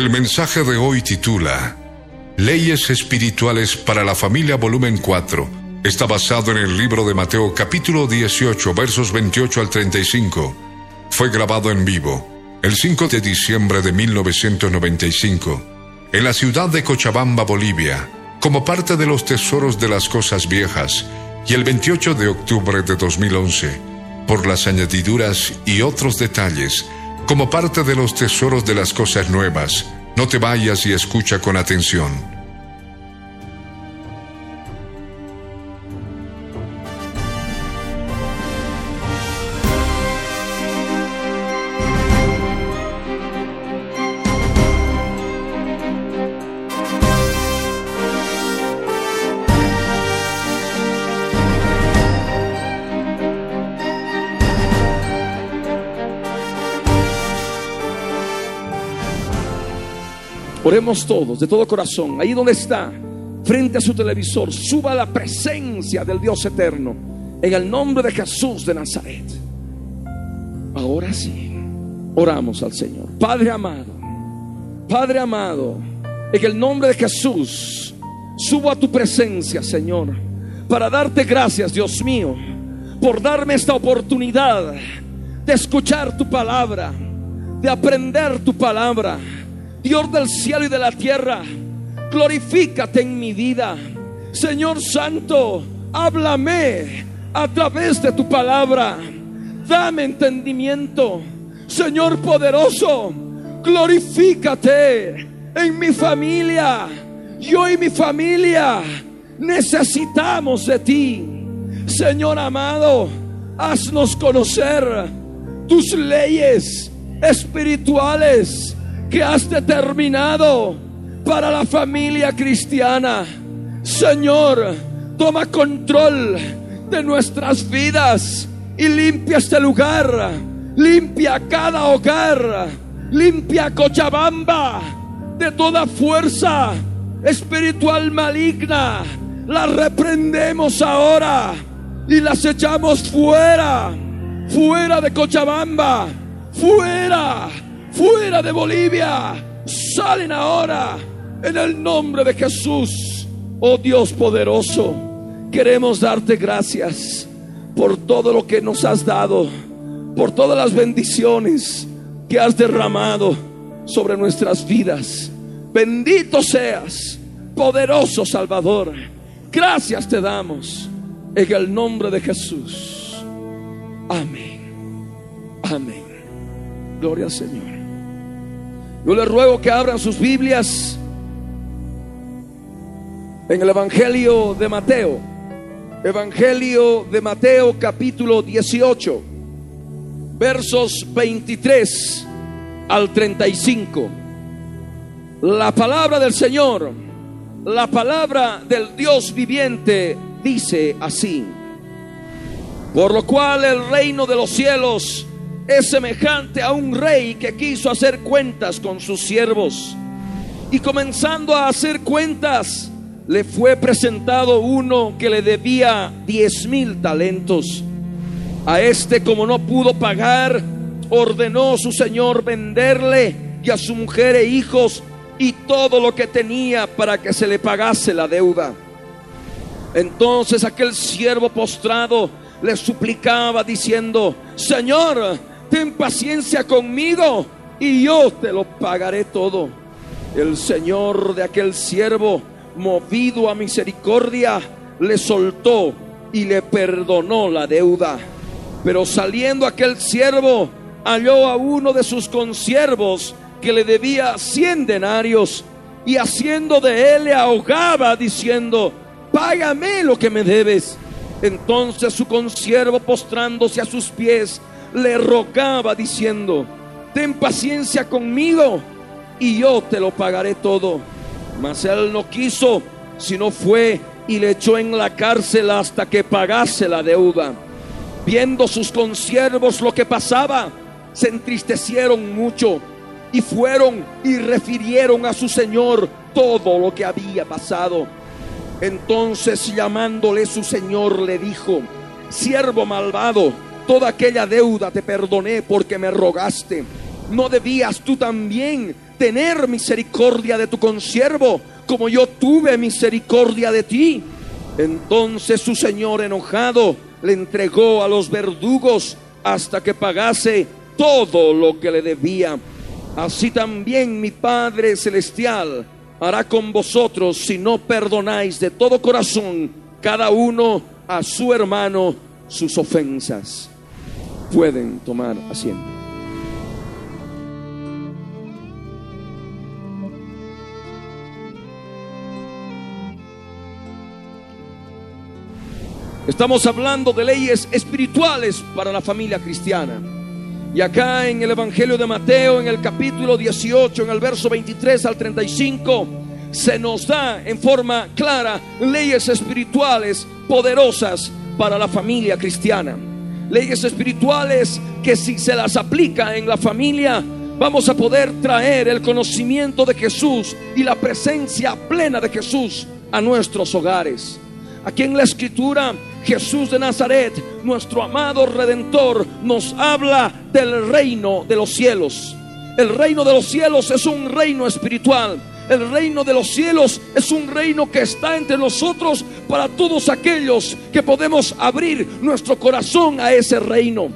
El mensaje de hoy titula Leyes Espirituales para la Familia Volumen 4. Está basado en el libro de Mateo capítulo 18 versos 28 al 35. Fue grabado en vivo el 5 de diciembre de 1995 en la ciudad de Cochabamba, Bolivia, como parte de los tesoros de las cosas viejas y el 28 de octubre de 2011 por las añadiduras y otros detalles como parte de los tesoros de las cosas nuevas. No te vayas y escucha con atención. Todos, de todo corazón, ahí donde está, frente a su televisor, suba la presencia del Dios eterno, en el nombre de Jesús de Nazaret. Ahora sí, oramos al Señor. Padre amado, Padre amado, en el nombre de Jesús, subo a tu presencia, Señor, para darte gracias, Dios mío, por darme esta oportunidad de escuchar tu palabra, de aprender tu palabra Dios del cielo y de la tierra, glorifícate en mi vida. Señor Santo, háblame a través de tu palabra. Dame entendimiento. Señor poderoso, glorifícate en mi familia. Yo y mi familia necesitamos de ti. Señor amado, haznos conocer tus leyes espirituales que has determinado para la familia cristiana. Señor, toma control de nuestras vidas y limpia este lugar, limpia cada hogar, limpia Cochabamba de toda fuerza espiritual maligna. La reprendemos ahora y las echamos fuera, fuera de Cochabamba, fuera fuera de Bolivia, salen ahora en el nombre de Jesús. Oh Dios poderoso, queremos darte gracias por todo lo que nos has dado, por todas las bendiciones que has derramado sobre nuestras vidas. Bendito seas, poderoso Salvador. Gracias te damos en el nombre de Jesús. Amén. Amén. Gloria al Señor. Yo les ruego que abran sus Biblias en el Evangelio de Mateo. Evangelio de Mateo capítulo 18, versos 23 al 35. La palabra del Señor, la palabra del Dios viviente dice así. Por lo cual el reino de los cielos es semejante a un rey que quiso hacer cuentas con sus siervos. Y comenzando a hacer cuentas, le fue presentado uno que le debía diez mil talentos. A este, como no pudo pagar, ordenó su señor venderle y a su mujer e hijos y todo lo que tenía para que se le pagase la deuda. Entonces aquel siervo postrado le suplicaba diciendo, Señor, ten paciencia conmigo y yo te lo pagaré todo. El Señor de aquel siervo, movido a misericordia, le soltó y le perdonó la deuda. Pero saliendo aquel siervo, halló a uno de sus consiervos que le debía cien denarios y haciendo de él le ahogaba diciendo, págame lo que me debes. Entonces su consiervo postrándose a sus pies le rogaba diciendo, ten paciencia conmigo y yo te lo pagaré todo. Mas él no quiso, sino fue y le echó en la cárcel hasta que pagase la deuda. Viendo sus consiervos lo que pasaba, se entristecieron mucho y fueron y refirieron a su señor todo lo que había pasado. Entonces llamándole su señor le dijo, siervo malvado, toda aquella deuda te perdoné porque me rogaste. ¿No debías tú también tener misericordia de tu consiervo como yo tuve misericordia de ti? Entonces su señor enojado le entregó a los verdugos hasta que pagase todo lo que le debía. Así también mi Padre Celestial hará con vosotros si no perdonáis de todo corazón cada uno a su hermano sus ofensas. Pueden tomar asiento. Estamos hablando de leyes espirituales para la familia cristiana. Y acá en el Evangelio de Mateo, en el capítulo 18, en el verso 23 al 35, se nos da en forma clara leyes espirituales poderosas para la familia cristiana. Leyes espirituales que si se las aplica en la familia, vamos a poder traer el conocimiento de Jesús y la presencia plena de Jesús a nuestros hogares. Aquí en la escritura Jesús de Nazaret, nuestro amado redentor, nos habla del reino de los cielos. El reino de los cielos es un reino espiritual. El reino de los cielos es un reino que está entre nosotros para todos aquellos que podemos abrir nuestro corazón a ese reino.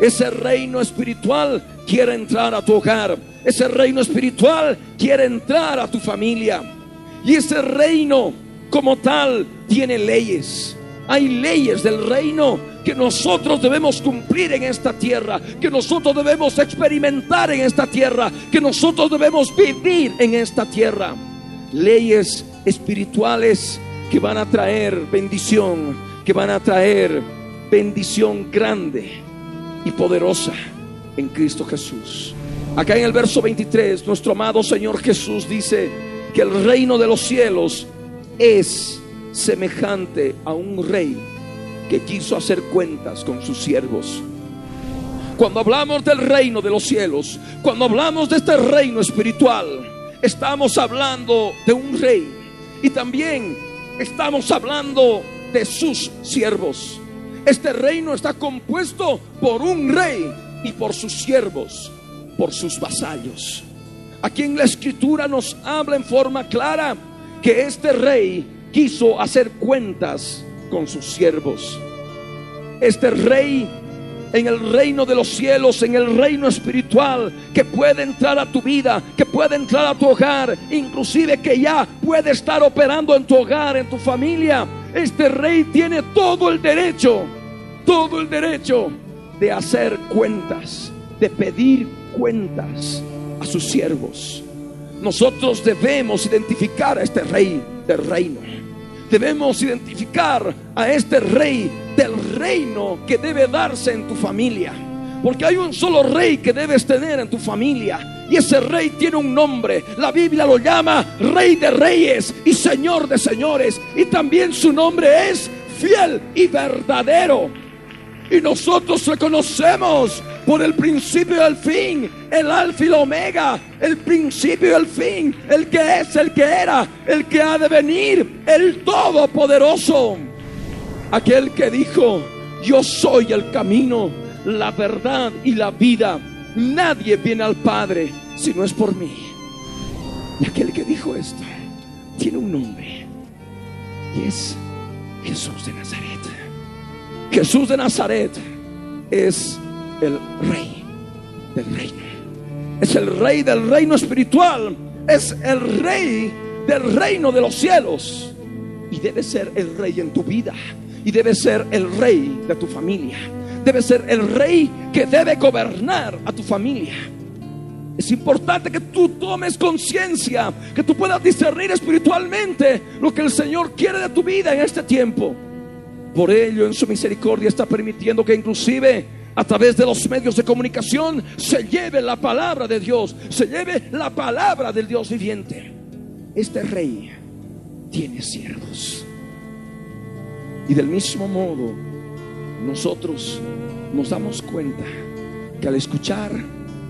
Ese reino espiritual quiere entrar a tu hogar. Ese reino espiritual quiere entrar a tu familia. Y ese reino como tal tiene leyes. Hay leyes del reino que nosotros debemos cumplir en esta tierra, que nosotros debemos experimentar en esta tierra, que nosotros debemos vivir en esta tierra. Leyes espirituales que van a traer bendición, que van a traer bendición grande y poderosa en Cristo Jesús. Acá en el verso 23, nuestro amado Señor Jesús dice que el reino de los cielos es semejante a un rey que quiso hacer cuentas con sus siervos. Cuando hablamos del reino de los cielos, cuando hablamos de este reino espiritual, estamos hablando de un rey y también estamos hablando de sus siervos. Este reino está compuesto por un rey y por sus siervos, por sus vasallos. Aquí en la escritura nos habla en forma clara que este rey quiso hacer cuentas con sus siervos. Este rey en el reino de los cielos, en el reino espiritual, que puede entrar a tu vida, que puede entrar a tu hogar, inclusive que ya puede estar operando en tu hogar, en tu familia. Este rey tiene todo el derecho, todo el derecho de hacer cuentas, de pedir cuentas a sus siervos. Nosotros debemos identificar a este rey del reino. Debemos identificar a este rey del reino que debe darse en tu familia. Porque hay un solo rey que debes tener en tu familia. Y ese rey tiene un nombre. La Biblia lo llama Rey de Reyes y Señor de Señores. Y también su nombre es fiel y verdadero. Y nosotros reconocemos por el principio y el fin, el alfa y la omega, el principio y el fin, el que es, el que era, el que ha de venir, el todopoderoso. Aquel que dijo, yo soy el camino, la verdad y la vida. Nadie viene al Padre si no es por mí. Y aquel que dijo esto tiene un nombre y es Jesús de Nazaret. Jesús de Nazaret es el rey del reino. Es el rey del reino espiritual. Es el rey del reino de los cielos. Y debe ser el rey en tu vida. Y debe ser el rey de tu familia. Debe ser el rey que debe gobernar a tu familia. Es importante que tú tomes conciencia, que tú puedas discernir espiritualmente lo que el Señor quiere de tu vida en este tiempo. Por ello, en su misericordia está permitiendo que inclusive a través de los medios de comunicación se lleve la palabra de Dios, se lleve la palabra del Dios viviente. Este rey tiene siervos. Y del mismo modo, nosotros nos damos cuenta que al escuchar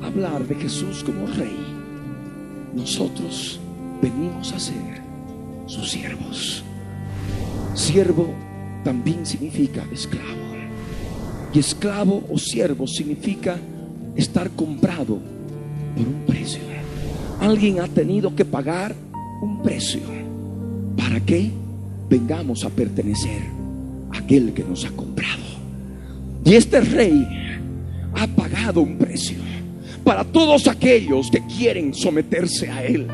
hablar de Jesús como rey, nosotros venimos a ser sus siervos. Siervo también significa esclavo. Y esclavo o siervo significa estar comprado por un precio. Alguien ha tenido que pagar un precio para que vengamos a pertenecer a aquel que nos ha comprado. Y este rey ha pagado un precio para todos aquellos que quieren someterse a él.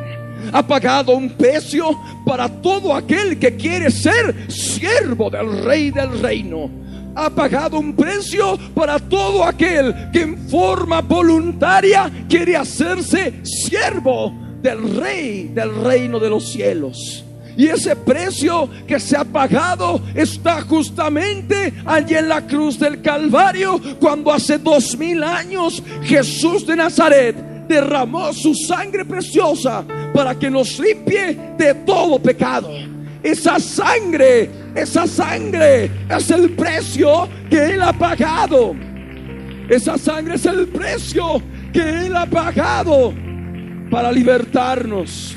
Ha pagado un precio para todo aquel que quiere ser siervo del rey del reino ha pagado un precio para todo aquel que en forma voluntaria quiere hacerse siervo del rey del reino de los cielos. Y ese precio que se ha pagado está justamente allí en la cruz del Calvario, cuando hace dos mil años Jesús de Nazaret derramó su sangre preciosa para que nos limpie de todo pecado. Esa sangre, esa sangre es el precio que Él ha pagado. Esa sangre es el precio que Él ha pagado para libertarnos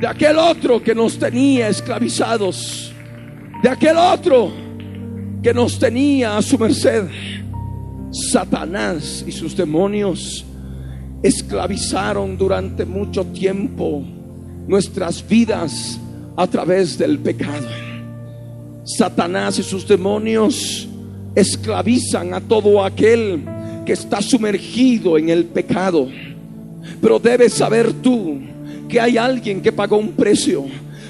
de aquel otro que nos tenía esclavizados, de aquel otro que nos tenía a su merced. Satanás y sus demonios esclavizaron durante mucho tiempo nuestras vidas a través del pecado. Satanás y sus demonios esclavizan a todo aquel que está sumergido en el pecado. Pero debes saber tú que hay alguien que pagó un precio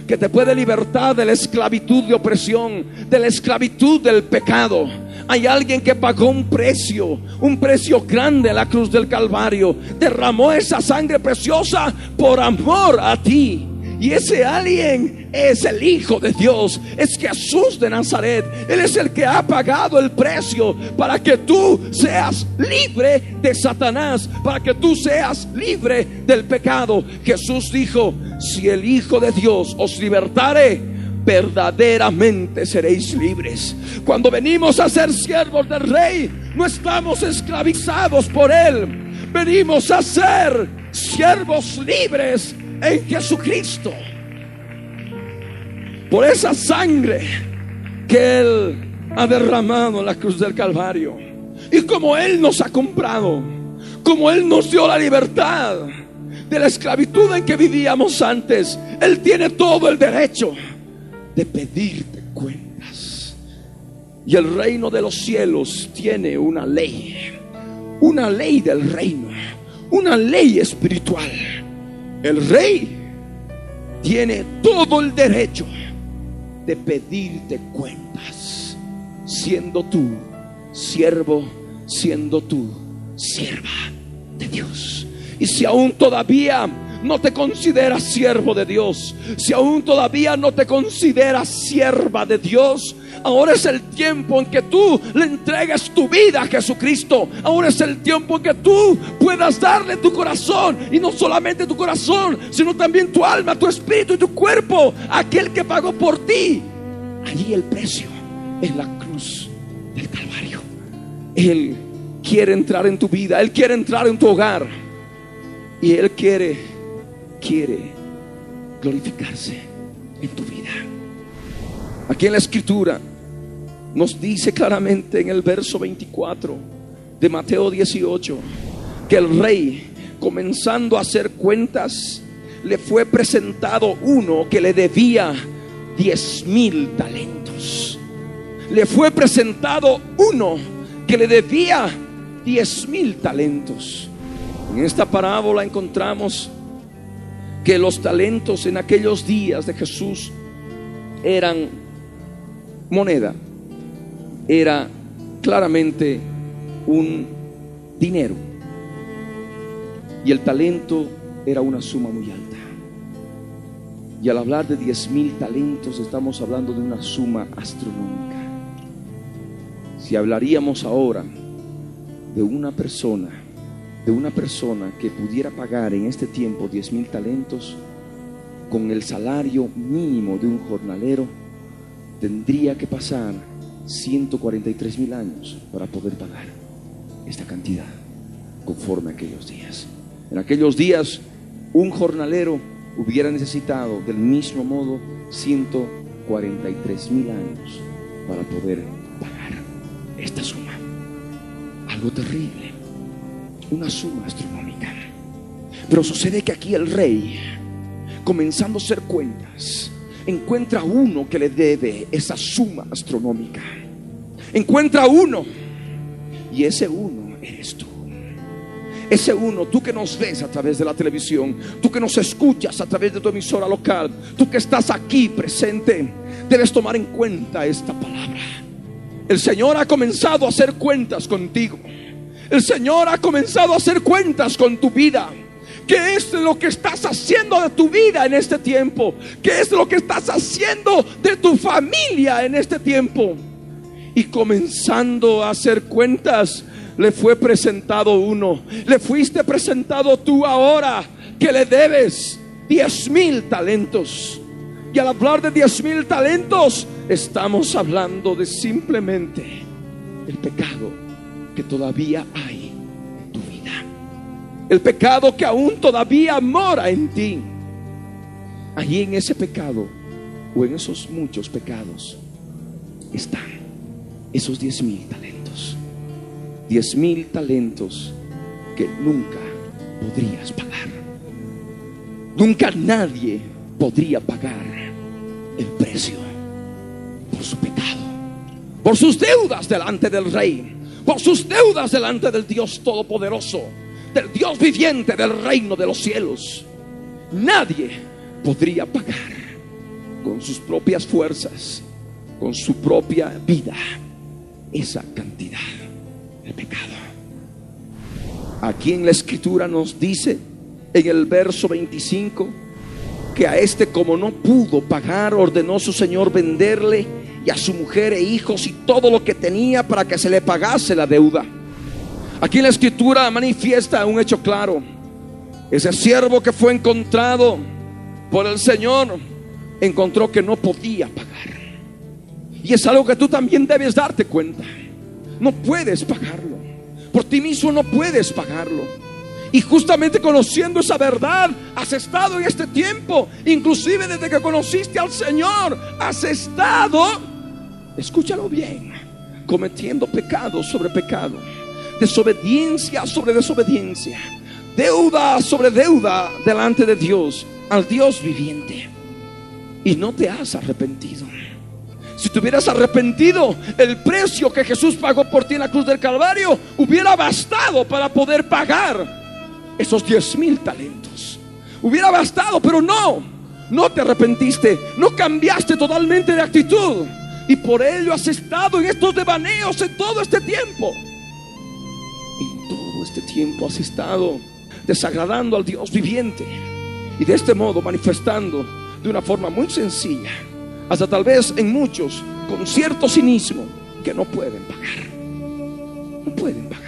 que te puede libertar de la esclavitud de opresión, de la esclavitud del pecado. Hay alguien que pagó un precio, un precio grande a la cruz del Calvario. Derramó esa sangre preciosa por amor a ti. Y ese alguien es el Hijo de Dios, es Jesús de Nazaret. Él es el que ha pagado el precio para que tú seas libre de Satanás, para que tú seas libre del pecado. Jesús dijo, si el Hijo de Dios os libertare, verdaderamente seréis libres. Cuando venimos a ser siervos del Rey, no estamos esclavizados por Él. Venimos a ser siervos libres en Jesucristo. Por esa sangre que Él ha derramado en la cruz del Calvario. Y como Él nos ha comprado, como Él nos dio la libertad de la esclavitud en que vivíamos antes, Él tiene todo el derecho de pedirte cuentas. Y el reino de los cielos tiene una ley, una ley del reino, una ley espiritual el rey tiene todo el derecho de pedirte cuentas, siendo tú siervo, siendo tú sierva de Dios. Y si aún todavía no te consideras siervo de Dios, si aún todavía no te consideras sierva de Dios, ahora es el tiempo en que tú le entregues tu vida a Jesucristo. Ahora es el tiempo en que tú puedas darle tu corazón y no solamente tu corazón, sino también tu alma, tu espíritu y tu cuerpo aquel que pagó por ti. Allí el precio es la cruz del Calvario. Él quiere entrar en tu vida, Él quiere entrar en tu hogar y Él quiere quiere glorificarse en tu vida. Aquí en la escritura nos dice claramente en el verso 24 de Mateo 18 que el rey, comenzando a hacer cuentas, le fue presentado uno que le debía 10 mil talentos. Le fue presentado uno que le debía 10 mil talentos. En esta parábola encontramos que los talentos en aquellos días de Jesús eran moneda, era claramente un dinero. Y el talento era una suma muy alta. Y al hablar de 10 mil talentos estamos hablando de una suma astronómica. Si hablaríamos ahora de una persona, de una persona que pudiera pagar en este tiempo 10 mil talentos con el salario mínimo de un jornalero, tendría que pasar 143 mil años para poder pagar esta cantidad conforme a aquellos días. En aquellos días, un jornalero hubiera necesitado del mismo modo 143 mil años para poder pagar esta suma. Algo terrible, una suma astronómica. Pero sucede que aquí el rey, comenzando a hacer cuentas, encuentra uno que le debe esa suma astronómica. Encuentra uno y ese uno eres tú. Ese uno, tú que nos ves a través de la televisión, tú que nos escuchas a través de tu emisora local, tú que estás aquí presente, debes tomar en cuenta esta palabra. El Señor ha comenzado a hacer cuentas contigo. El Señor ha comenzado a hacer cuentas con tu vida. ¿Qué es lo que estás haciendo de tu vida en este tiempo? ¿Qué es lo que estás haciendo de tu familia en este tiempo? Y comenzando a hacer cuentas, le fue presentado uno. Le fuiste presentado tú ahora que le debes diez mil talentos. Y al hablar de diez mil talentos, estamos hablando de simplemente el pecado que todavía hay en tu vida. El pecado que aún todavía mora en ti. Allí en ese pecado o en esos muchos pecados están esos diez mil talentos. Diez mil talentos que nunca podrías pagar. Nunca nadie podría pagar el precio por su pecado, por sus deudas delante del rey, por sus deudas delante del Dios Todopoderoso, del Dios viviente del reino de los cielos. Nadie podría pagar con sus propias fuerzas, con su propia vida, esa cantidad de pecado. Aquí en la escritura nos dice en el verso 25 que a este como no pudo pagar, ordenó su señor venderle y a su mujer e hijos y todo lo que tenía para que se le pagase la deuda. Aquí la escritura manifiesta un hecho claro. Ese siervo que fue encontrado por el Señor encontró que no podía pagar. Y es algo que tú también debes darte cuenta. No puedes pagarlo. Por ti mismo no puedes pagarlo. Y justamente conociendo esa verdad, has estado en este tiempo, inclusive desde que conociste al Señor, has estado, escúchalo bien, cometiendo pecado sobre pecado, desobediencia sobre desobediencia, deuda sobre deuda delante de Dios, al Dios viviente. Y no te has arrepentido. Si te hubieras arrepentido, el precio que Jesús pagó por ti en la cruz del Calvario hubiera bastado para poder pagar esos diez mil talentos. Hubiera bastado, pero no, no te arrepentiste, no cambiaste totalmente de actitud. Y por ello has estado en estos devaneos en todo este tiempo. En todo este tiempo has estado desagradando al Dios viviente. Y de este modo manifestando de una forma muy sencilla, hasta tal vez en muchos, con cierto cinismo, que no pueden pagar. No pueden pagar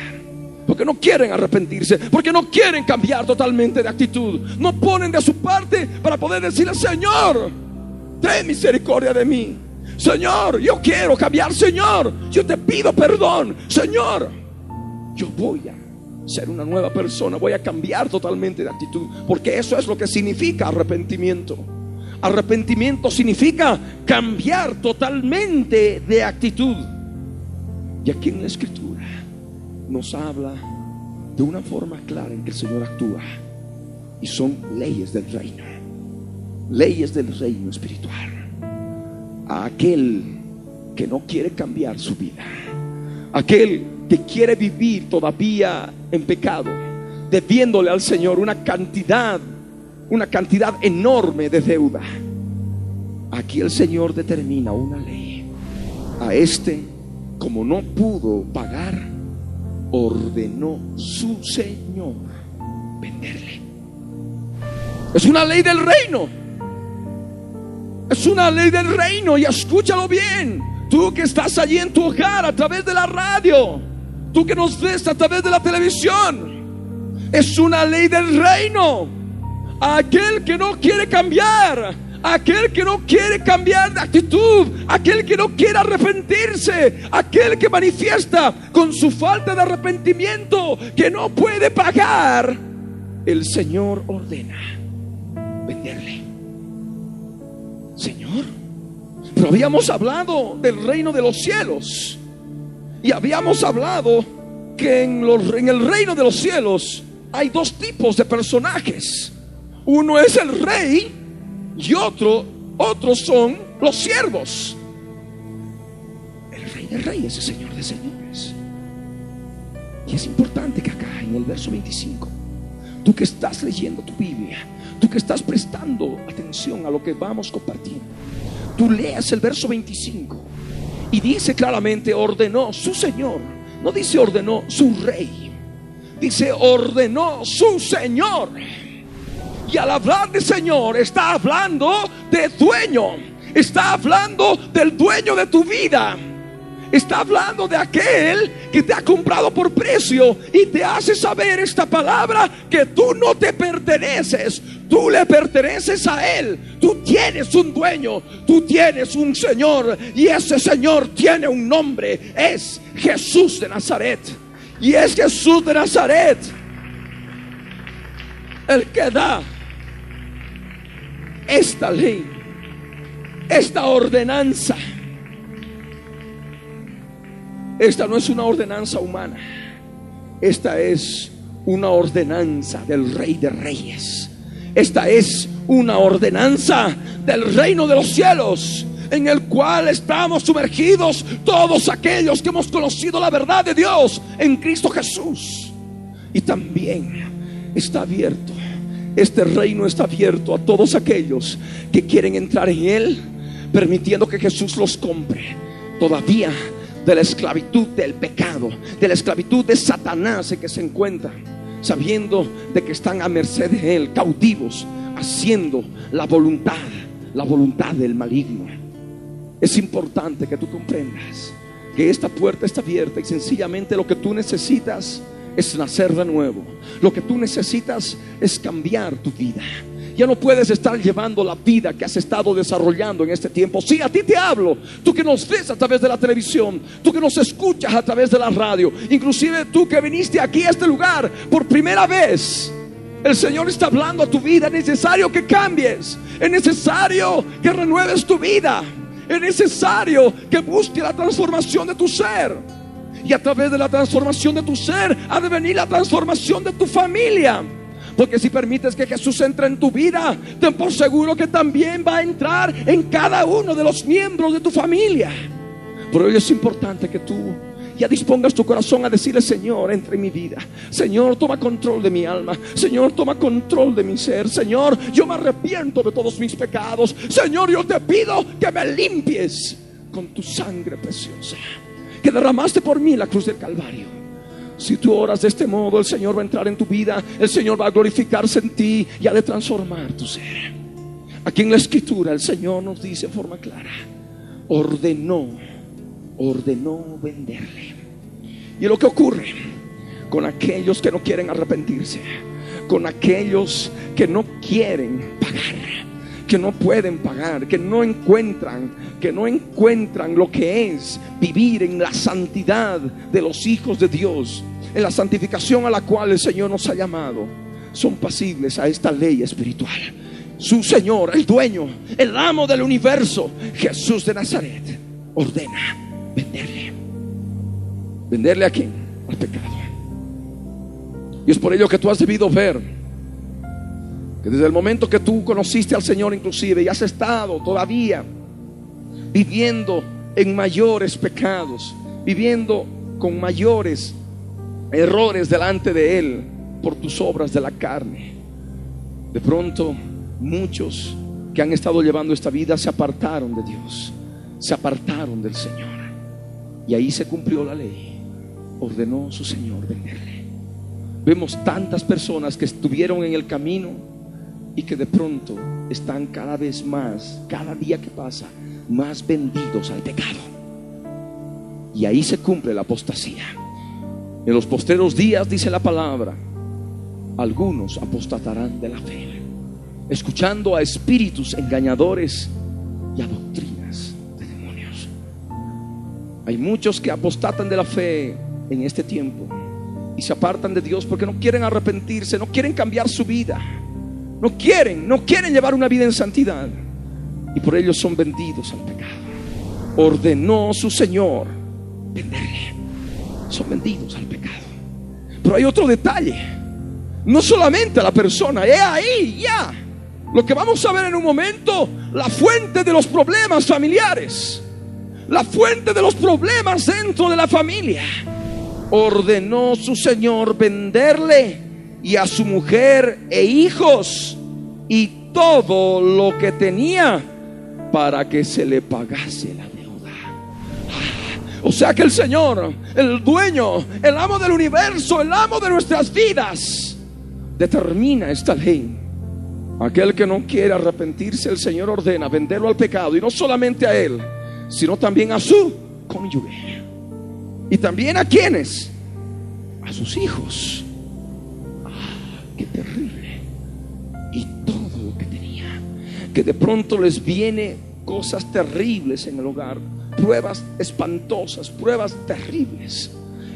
porque no quieren arrepentirse, porque no quieren cambiar totalmente de actitud. No ponen de su parte para poder decirle, Señor, ten misericordia de mí. Señor, yo quiero cambiar, Señor. Yo te pido perdón, Señor. Yo voy a ser una nueva persona, voy a cambiar totalmente de actitud, porque eso es lo que significa arrepentimiento. Arrepentimiento significa cambiar totalmente de actitud. Y aquí en la escritura nos habla de una forma clara en que el Señor actúa. Y son leyes del reino. Leyes del reino espiritual. A aquel que no quiere cambiar su vida. Aquel que quiere vivir todavía en pecado. Debiéndole al Señor una cantidad, una cantidad enorme de deuda. Aquí el Señor determina una ley. A este, como no pudo pagar, ordenó su Señor venderle. Es una ley del reino. Es una ley del reino y escúchalo bien. Tú que estás allí en tu hogar a través de la radio, tú que nos ves a través de la televisión, es una ley del reino. Aquel que no quiere cambiar, aquel que no quiere cambiar de actitud, aquel que no quiere arrepentirse, aquel que manifiesta con su falta de arrepentimiento que no puede pagar, el Señor ordena venderle. Señor, pero habíamos hablado del reino de los cielos y habíamos hablado que en, el reino de los cielos hay dos tipos de personajes. Uno es el rey y otro, otros son los siervos. El rey de reyes, el señor de señores. Y es importante que acá en el verso 25, tú que estás leyendo tu Biblia, tú que estás prestando atención a lo que vamos compartiendo, tú leas el verso 25 y dice claramente, ordenó su Señor, no dice ordenó su rey, dice ordenó su Señor. Y al hablar de Señor está hablando de dueño. Está hablando del dueño de tu vida. Está hablando de aquel que te ha comprado por precio y te hace saber esta palabra que tú no te perteneces, tú le perteneces a Él. Tú tienes un dueño, tú tienes un Señor y ese Señor tiene un nombre, es Jesús de Nazaret. Y es Jesús de Nazaret el que da esta ley, esta ordenanza. Esta no es una ordenanza humana, esta es una ordenanza del Rey de Reyes. Esta es una ordenanza del reino de los cielos en el cual estamos sumergidos todos aquellos que hemos conocido la verdad de Dios en Cristo Jesús. Y también está abierto este reino está abierto a todos aquellos que quieren entrar en él, permitiendo que Jesús los compre. Todavía de la esclavitud del pecado, de la esclavitud de Satanás en que se encuentran, sabiendo de que están a merced de él, cautivos, haciendo la voluntad, la voluntad del maligno. Es importante que tú comprendas que esta puerta está abierta y sencillamente lo que tú necesitas es nacer de nuevo. Lo que tú necesitas es cambiar tu vida. Ya no puedes estar llevando la vida que has estado desarrollando en este tiempo. Sí, a ti te hablo. Tú que nos ves a través de la televisión, tú que nos escuchas a través de la radio, inclusive tú que viniste aquí a este lugar por primera vez. El Señor está hablando a tu vida. Es necesario que cambies. Es necesario que renueves tu vida. Es necesario que busques la transformación de tu ser. Y a través de la transformación de tu ser ha de venir la transformación de tu familia. Porque si permites que Jesús entre en tu vida, ten por seguro que también va a entrar en cada uno de los miembros de tu familia. Por ello es importante que tú ya dispongas tu corazón a decirle, Señor, entre en mi vida. Señor, toma control de mi alma. Señor, toma control de mi ser. Señor, yo me arrepiento de todos mis pecados. Señor, yo te pido que me limpies con tu sangre preciosa que derramaste por mí la cruz del Calvario. Si tú oras de este modo, el Señor va a entrar en tu vida, el Señor va a glorificarse en ti y ha de transformar tu ser. Aquí en la escritura el Señor nos dice en forma clara, ordenó, ordenó venderle. Y lo que ocurre con aquellos que no quieren arrepentirse, con aquellos que no quieren pagar que no pueden pagar, que no encuentran, que no encuentran lo que es vivir en la santidad de los hijos de Dios, en la santificación a la cual el Señor nos ha llamado, son pasibles a esta ley espiritual. Su Señor, el dueño, el amo del universo, Jesús de Nazaret, ordena venderle. ¿Venderle a quién? Al pecado. Y es por ello que tú has debido ver desde el momento que tú conociste al Señor inclusive y has estado todavía viviendo en mayores pecados, viviendo con mayores errores delante de Él por tus obras de la carne. De pronto muchos que han estado llevando esta vida se apartaron de Dios, se apartaron del Señor. Y ahí se cumplió la ley. Ordenó su Señor venderle. Vemos tantas personas que estuvieron en el camino y que de pronto están cada vez más, cada día que pasa, más vendidos al pecado. Y ahí se cumple la apostasía. En los postreros días, dice la palabra, algunos apostatarán de la fe, escuchando a espíritus engañadores y a doctrinas de demonios. Hay muchos que apostatan de la fe en este tiempo y se apartan de Dios porque no quieren arrepentirse, no quieren cambiar su vida, no quieren, no quieren llevar una vida en santidad. Y por ello son vendidos al pecado. Ordenó su Señor venderle, son vendidos al pecado. Pero hay otro detalle, no solamente a la persona, es ahí, ya. Lo que vamos a ver en un momento, la fuente de los problemas familiares, la fuente de los problemas dentro de la familia. Ordenó su señor venderle y a su mujer e hijos y todo lo que tenía para que se le pagase la deuda. O sea que el Señor, el dueño, el amo del universo, el amo de nuestras vidas, determina esta ley. Aquel que no quiere arrepentirse, el Señor ordena venderlo al pecado y no solamente a él, sino también a su cónyuge. Y también a quienes? A sus hijos. Qué terrible. Y todo lo que tenía. Que de pronto les viene cosas terribles en el hogar. Pruebas espantosas, pruebas terribles.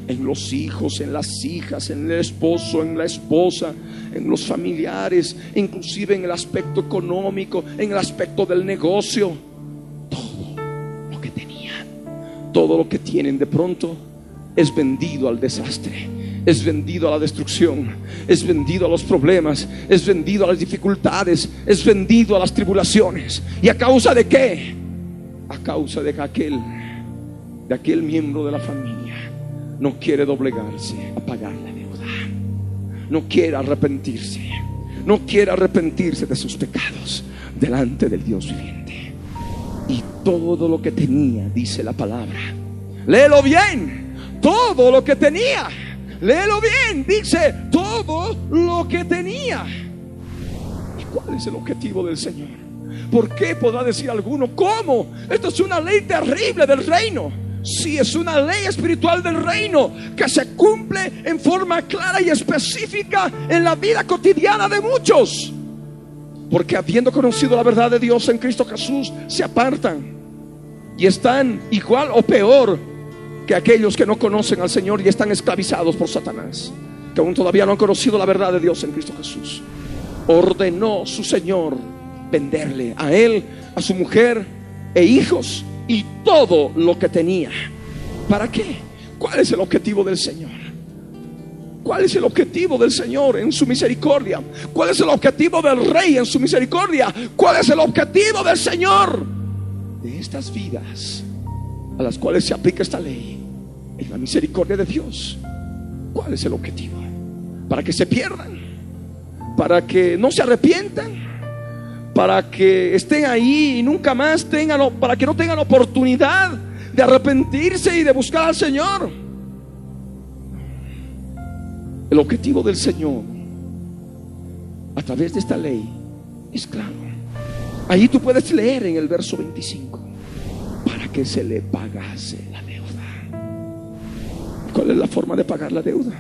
En los hijos, en las hijas, en el esposo, en la esposa, en los familiares, inclusive en el aspecto económico, en el aspecto del negocio todo lo que tienen de pronto es vendido al desastre, es vendido a la destrucción, es vendido a los problemas, es vendido a las dificultades, es vendido a las tribulaciones. ¿Y a causa de qué? A causa de que aquel, de aquel miembro de la familia no quiere doblegarse a pagar la deuda, no quiere arrepentirse, no quiere arrepentirse de sus pecados delante del Dios viviente y todo lo que tenía, dice la palabra. Léelo bien, todo lo que tenía. Léelo bien, dice todo lo que tenía. ¿Y cuál es el objetivo del Señor? ¿Por qué podrá decir alguno? ¿Cómo? Esto es una ley terrible del reino. Si es una ley espiritual del reino que se cumple en forma clara y específica en la vida cotidiana de muchos. Porque habiendo conocido la verdad de Dios en Cristo Jesús, se apartan y están igual o peor que aquellos que no conocen al Señor y están esclavizados por Satanás, que aún todavía no han conocido la verdad de Dios en Cristo Jesús. Ordenó su Señor venderle a él, a su mujer e hijos y todo lo que tenía. ¿Para qué? ¿Cuál es el objetivo del Señor? ¿Cuál es el objetivo del Señor en su misericordia? ¿Cuál es el objetivo del Rey en su misericordia? ¿Cuál es el objetivo del Señor de estas vidas a las cuales se aplica esta ley? En la misericordia de Dios. ¿Cuál es el objetivo? Para que se pierdan, para que no se arrepientan, para que estén ahí y nunca más tengan, para que no tengan oportunidad de arrepentirse y de buscar al Señor. El objetivo del Señor a través de esta ley es claro. Ahí tú puedes leer en el verso 25 que se le pagase la deuda. ¿Cuál es la forma de pagar la deuda?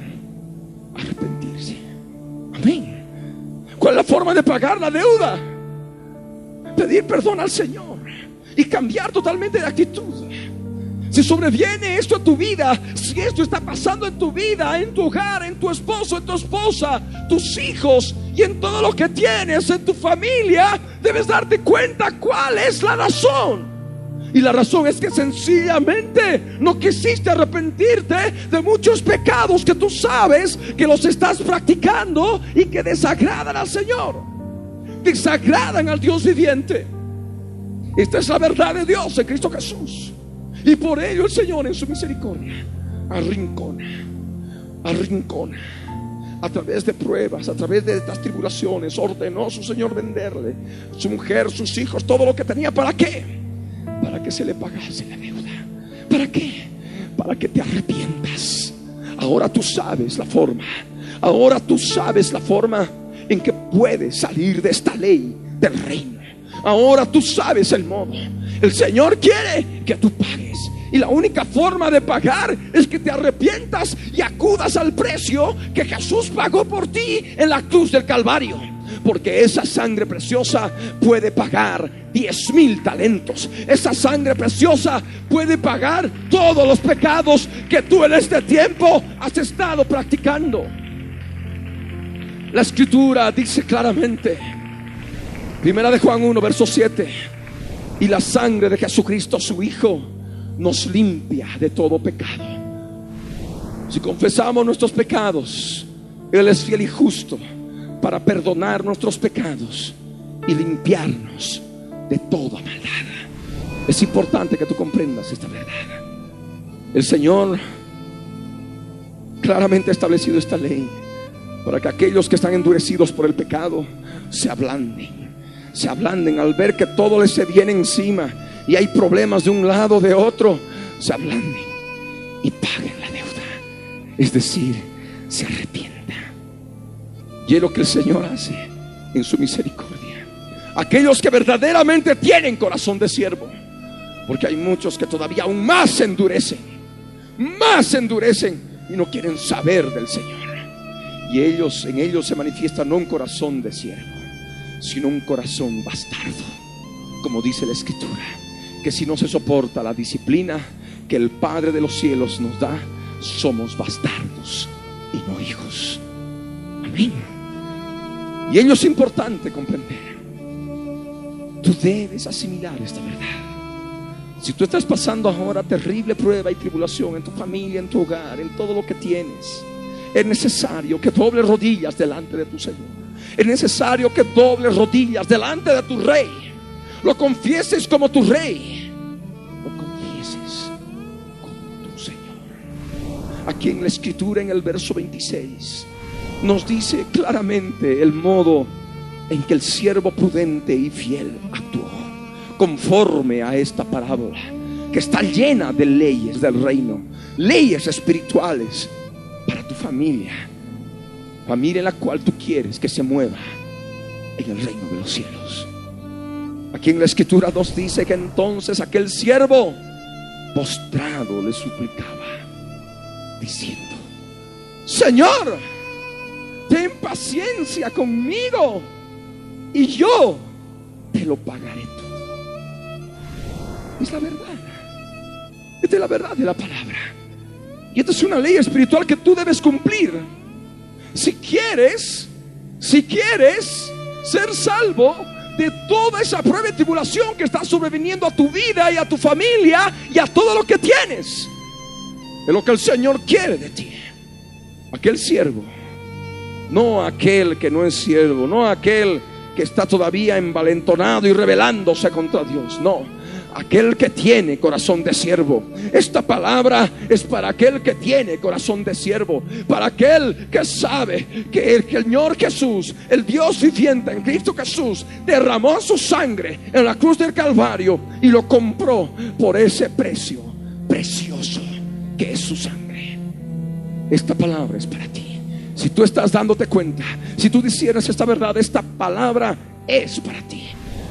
Arrepentirse. Amén. ¿Cuál es la forma de pagar la deuda? Pedir perdón al Señor y cambiar totalmente de actitud. Si sobreviene esto a tu vida, si esto está pasando en tu vida, en tu hogar, en tu esposo, en tu esposa, tus hijos y en todo lo que tienes, en tu familia, debes darte cuenta cuál es la razón. Y la razón es que sencillamente no quisiste arrepentirte de muchos pecados que tú sabes que los estás practicando y que desagradan al Señor. Desagradan al Dios viviente. Esta es la verdad de Dios en Cristo Jesús. Y por ello el Señor en su misericordia arrincona, arrincona. A través de pruebas, a través de estas tribulaciones, ordenó a su Señor venderle, su mujer, sus hijos, todo lo que tenía. ¿Para qué? Para que se le pagase la deuda. ¿Para qué? Para que te arrepientas. Ahora tú sabes la forma. Ahora tú sabes la forma en que puedes salir de esta ley del reino. Ahora tú sabes el modo. El Señor quiere que tú pagues Y la única forma de pagar es que te arrepientas y acudas al precio que Jesús pagó por ti en la cruz del Calvario. Porque esa sangre preciosa puede pagar diez mil talentos. Esa sangre preciosa puede pagar todos los pecados que tú en este tiempo has estado practicando. La escritura dice claramente, primera de Juan 1, verso 7, y la sangre de Jesucristo, su Hijo, nos limpia de todo pecado. Si confesamos nuestros pecados, Él es fiel y justo para perdonar nuestros pecados y limpiarnos de toda maldad. Es importante que tú comprendas esta verdad. El Señor claramente ha establecido esta ley para que aquellos que están endurecidos por el pecado se ablanden, se ablanden al ver que todo les se viene encima y hay problemas de un lado, de otro, se ablanden y paguen la deuda. Es decir, se arrepientan. Y es lo que el Señor hace en su misericordia. Aquellos que verdaderamente tienen corazón de siervo. Porque hay muchos que todavía aún más se endurecen. Más se endurecen y no quieren saber del Señor. Y ellos, en ellos se manifiesta no un corazón de siervo, sino un corazón bastardo. Como dice la Escritura, que si no se soporta la disciplina que el Padre de los cielos nos da, somos bastardos y no hijos. Amén. Y ello es importante comprender. Tú debes asimilar esta verdad. Si tú estás pasando ahora terrible prueba y tribulación en tu familia, en tu hogar, en todo lo que tienes, es necesario que dobles rodillas delante de tu Señor. Es necesario que dobles rodillas delante de tu Rey. Lo confieses como tu Rey. Lo confieses como tu Señor. Aquí en la escritura, en el verso 26, nos dice claramente el modo en que el siervo prudente y fiel actuó conforme a esta parábola que está llena de leyes del reino, leyes espirituales para tu familia, familia en la cual tú quieres que se mueva en el reino de los cielos. Aquí en la escritura nos dice que entonces aquel siervo postrado le suplicaba, diciendo, Señor, ten paciencia conmigo y yo te lo pagaré todo. Es la verdad. Esta es la verdad de la palabra. Y esta es una ley espiritual que tú debes cumplir. Si quieres, si quieres ser salvo de toda esa prueba y tribulación que está sobreviniendo a tu vida y a tu familia y a todo lo que tienes. Es lo que el Señor quiere de ti. Aquel siervo, no aquel que no es siervo, no aquel que está todavía envalentonado y rebelándose contra Dios, no aquel que tiene corazón de siervo. Esta palabra es para aquel que tiene corazón de siervo, para aquel que sabe que el Señor Jesús, el Dios viviente en Cristo Jesús, derramó su sangre en la cruz del Calvario y lo compró por ese precio precioso que es su sangre. Esta palabra es para ti. Si tú estás dándote cuenta, si tú dijeras esta verdad, esta palabra es para ti.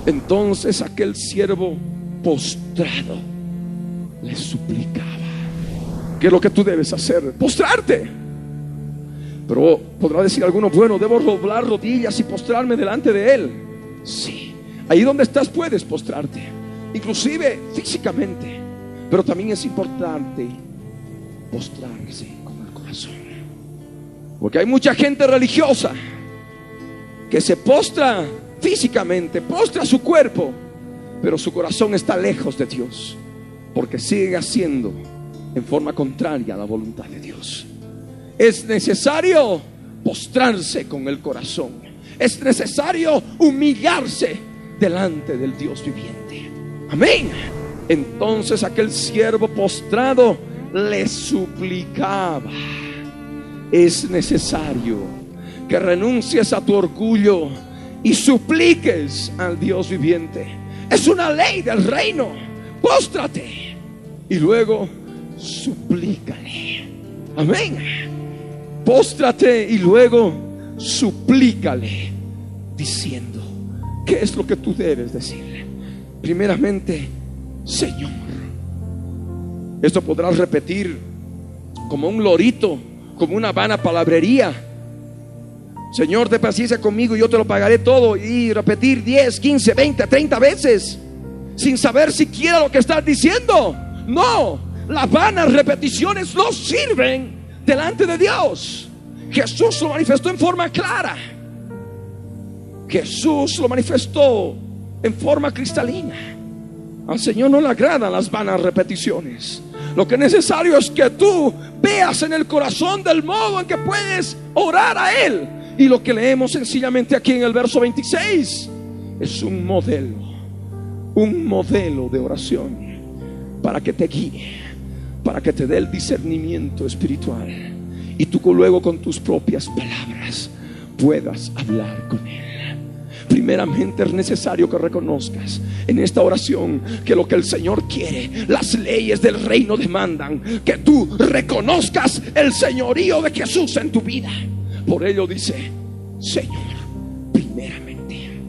Entonces aquel siervo postrado le suplicaba. ¿Qué es lo que tú debes hacer? Postrarte. Pero podrá decir alguno, bueno, debo doblar rodillas y postrarme delante de Él. Sí, ahí donde estás puedes postrarte, inclusive físicamente. Pero también es importante postrarse con el corazón. Porque hay mucha gente religiosa que se postra físicamente, postra su cuerpo, pero su corazón está lejos de Dios, porque sigue haciendo en forma contraria a la voluntad de Dios. Es necesario postrarse con el corazón. Es necesario humillarse delante del Dios viviente. Amén. Entonces aquel siervo postrado le suplicaba. Es necesario que renuncies a tu orgullo y supliques al Dios viviente es una ley del reino. Póstrate. Y luego suplícale. Amén. Póstrate y luego suplícale. Diciendo, ¿qué es lo que tú debes decirle? Primeramente, Señor, Esto podrás repetir como un lorito, como una vana palabrería. Señor, de paciencia conmigo, yo te lo pagaré todo. Y repetir 10, 15, 20, 30 veces, sin saber siquiera lo que estás diciendo. No, las vanas repeticiones no sirven delante de Dios. Jesús lo manifestó en forma clara. Jesús lo manifestó en forma cristalina. Al Señor no le agradan las vanas repeticiones. Lo que es necesario es que tú veas en el corazón del modo en que puedes orar a Él. Y lo que leemos sencillamente aquí en el verso 26 es un modelo, un modelo de oración para que te guíe, para que te dé el discernimiento espiritual. Y tú luego con tus propias palabras puedas hablar con Él primeramente es necesario que reconozcas en esta oración que lo que el Señor quiere, las leyes del reino demandan, que tú reconozcas el señorío de Jesús en tu vida. Por ello dice, Señor, primeramente,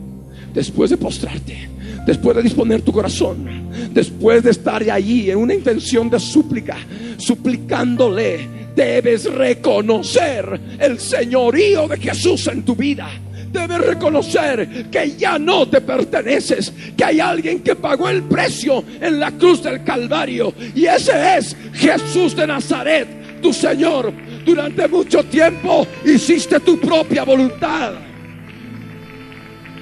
después de postrarte, después de disponer tu corazón, después de estar allí en una intención de súplica, suplicándole, debes reconocer el señorío de Jesús en tu vida debes reconocer que ya no te perteneces, que hay alguien que pagó el precio en la cruz del Calvario y ese es Jesús de Nazaret, tu Señor. Durante mucho tiempo hiciste tu propia voluntad.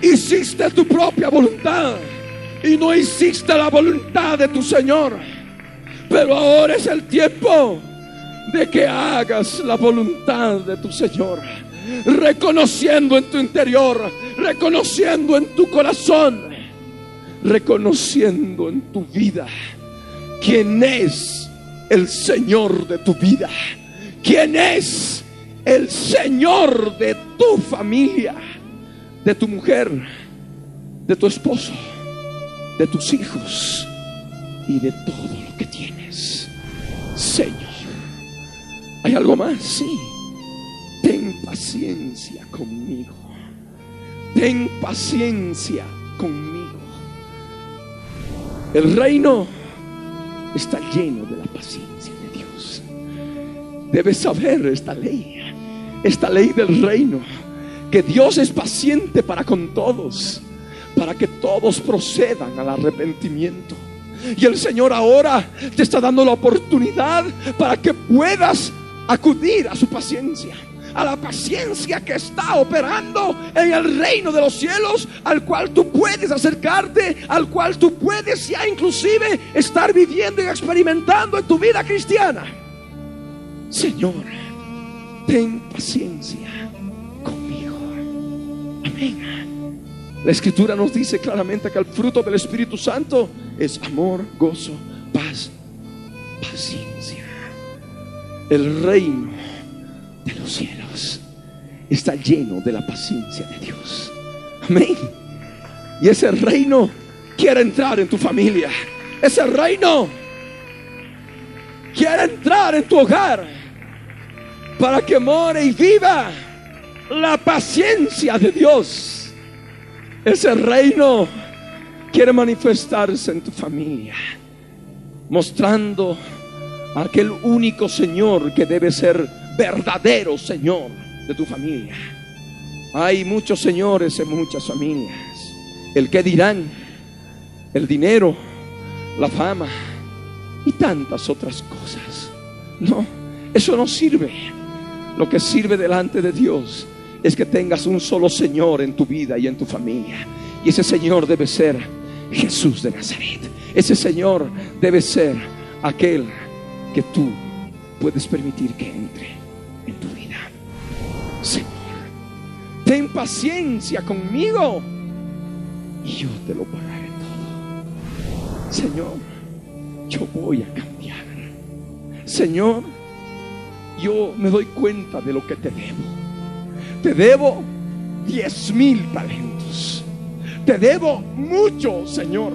Hiciste tu propia voluntad y no hiciste la voluntad de tu Señor. Pero ahora es el tiempo de que hagas la voluntad de tu Señor reconociendo en tu interior, reconociendo en tu corazón, reconociendo en tu vida quién es el Señor de tu vida, quién es el Señor de tu familia, de tu mujer, de tu esposo, de tus hijos y de todo lo que tienes. Señor, ¿hay algo más? Sí ten paciencia conmigo. Ten paciencia conmigo. El reino está lleno de la paciencia de Dios. Debes saber esta ley, esta ley del reino, que Dios es paciente para con todos, para que todos procedan al arrepentimiento. Y el Señor ahora te está dando la oportunidad para que puedas acudir a su paciencia a la paciencia que está operando en el reino de los cielos, al cual tú puedes acercarte, al cual tú puedes ya inclusive estar viviendo y experimentando en tu vida cristiana. Señor, ten paciencia conmigo. Amén. La escritura nos dice claramente que el fruto del Espíritu Santo es amor, gozo, paz, paciencia. El reino de los cielos está lleno de la paciencia de Dios. Amén. Y ese reino quiere entrar en tu familia. Ese reino quiere entrar en tu hogar para que more y viva la paciencia de Dios. Ese reino quiere manifestarse en tu familia, mostrando a aquel único Señor que debe ser verdadero Señor de tu familia. Hay muchos señores en muchas familias. El que dirán, el dinero, la fama y tantas otras cosas. No, eso no sirve. Lo que sirve delante de Dios es que tengas un solo Señor en tu vida y en tu familia. Y ese Señor debe ser Jesús de Nazaret. Ese Señor debe ser aquel que tú puedes permitir que entre. Señor, ten paciencia conmigo y yo te lo pagaré todo. Señor, yo voy a cambiar. Señor, yo me doy cuenta de lo que te debo. Te debo diez mil talentos. Te debo mucho, Señor.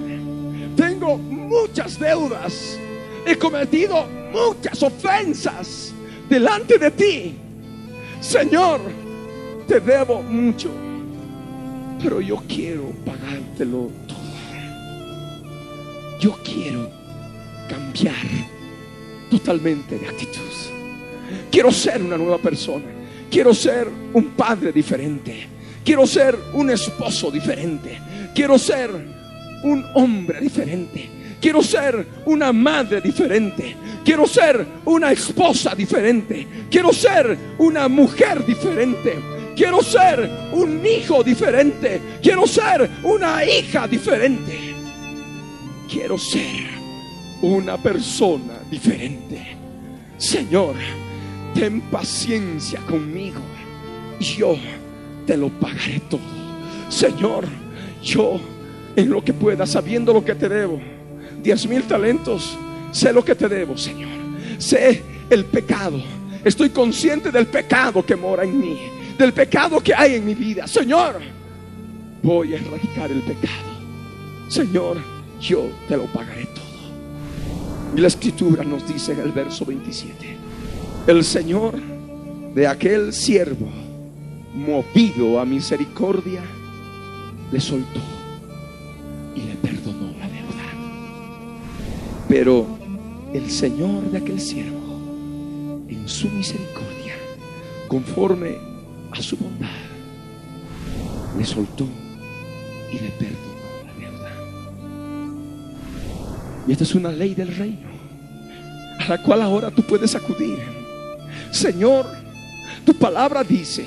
Tengo muchas deudas. He cometido muchas ofensas delante de ti. Señor, te debo mucho, pero yo quiero pagártelo todo. Yo quiero cambiar totalmente de actitud. Quiero ser una nueva persona. Quiero ser un padre diferente. Quiero ser un esposo diferente. Quiero ser un hombre diferente. Quiero ser una madre diferente. Quiero ser una esposa diferente. Quiero ser una mujer diferente. Quiero ser un hijo diferente. Quiero ser una hija diferente. Quiero ser una persona diferente. Señor, ten paciencia conmigo. Yo te lo pagaré todo. Señor, yo en lo que pueda, sabiendo lo que te debo, diez mil talentos, sé lo que te debo, Señor. Sé el pecado. Estoy consciente del pecado que mora en mí, del pecado que hay en mi vida. Señor, voy a erradicar el pecado. Señor, yo te lo pagaré todo. Y la escritura nos dice en el verso 27, el Señor de aquel siervo, movido a misericordia, le soltó y le perdonó. Pero el Señor de aquel siervo, en su misericordia, conforme a su bondad, le soltó y le perdonó la deuda. Y esta es una ley del reino, a la cual ahora tú puedes acudir. Señor, tu palabra dice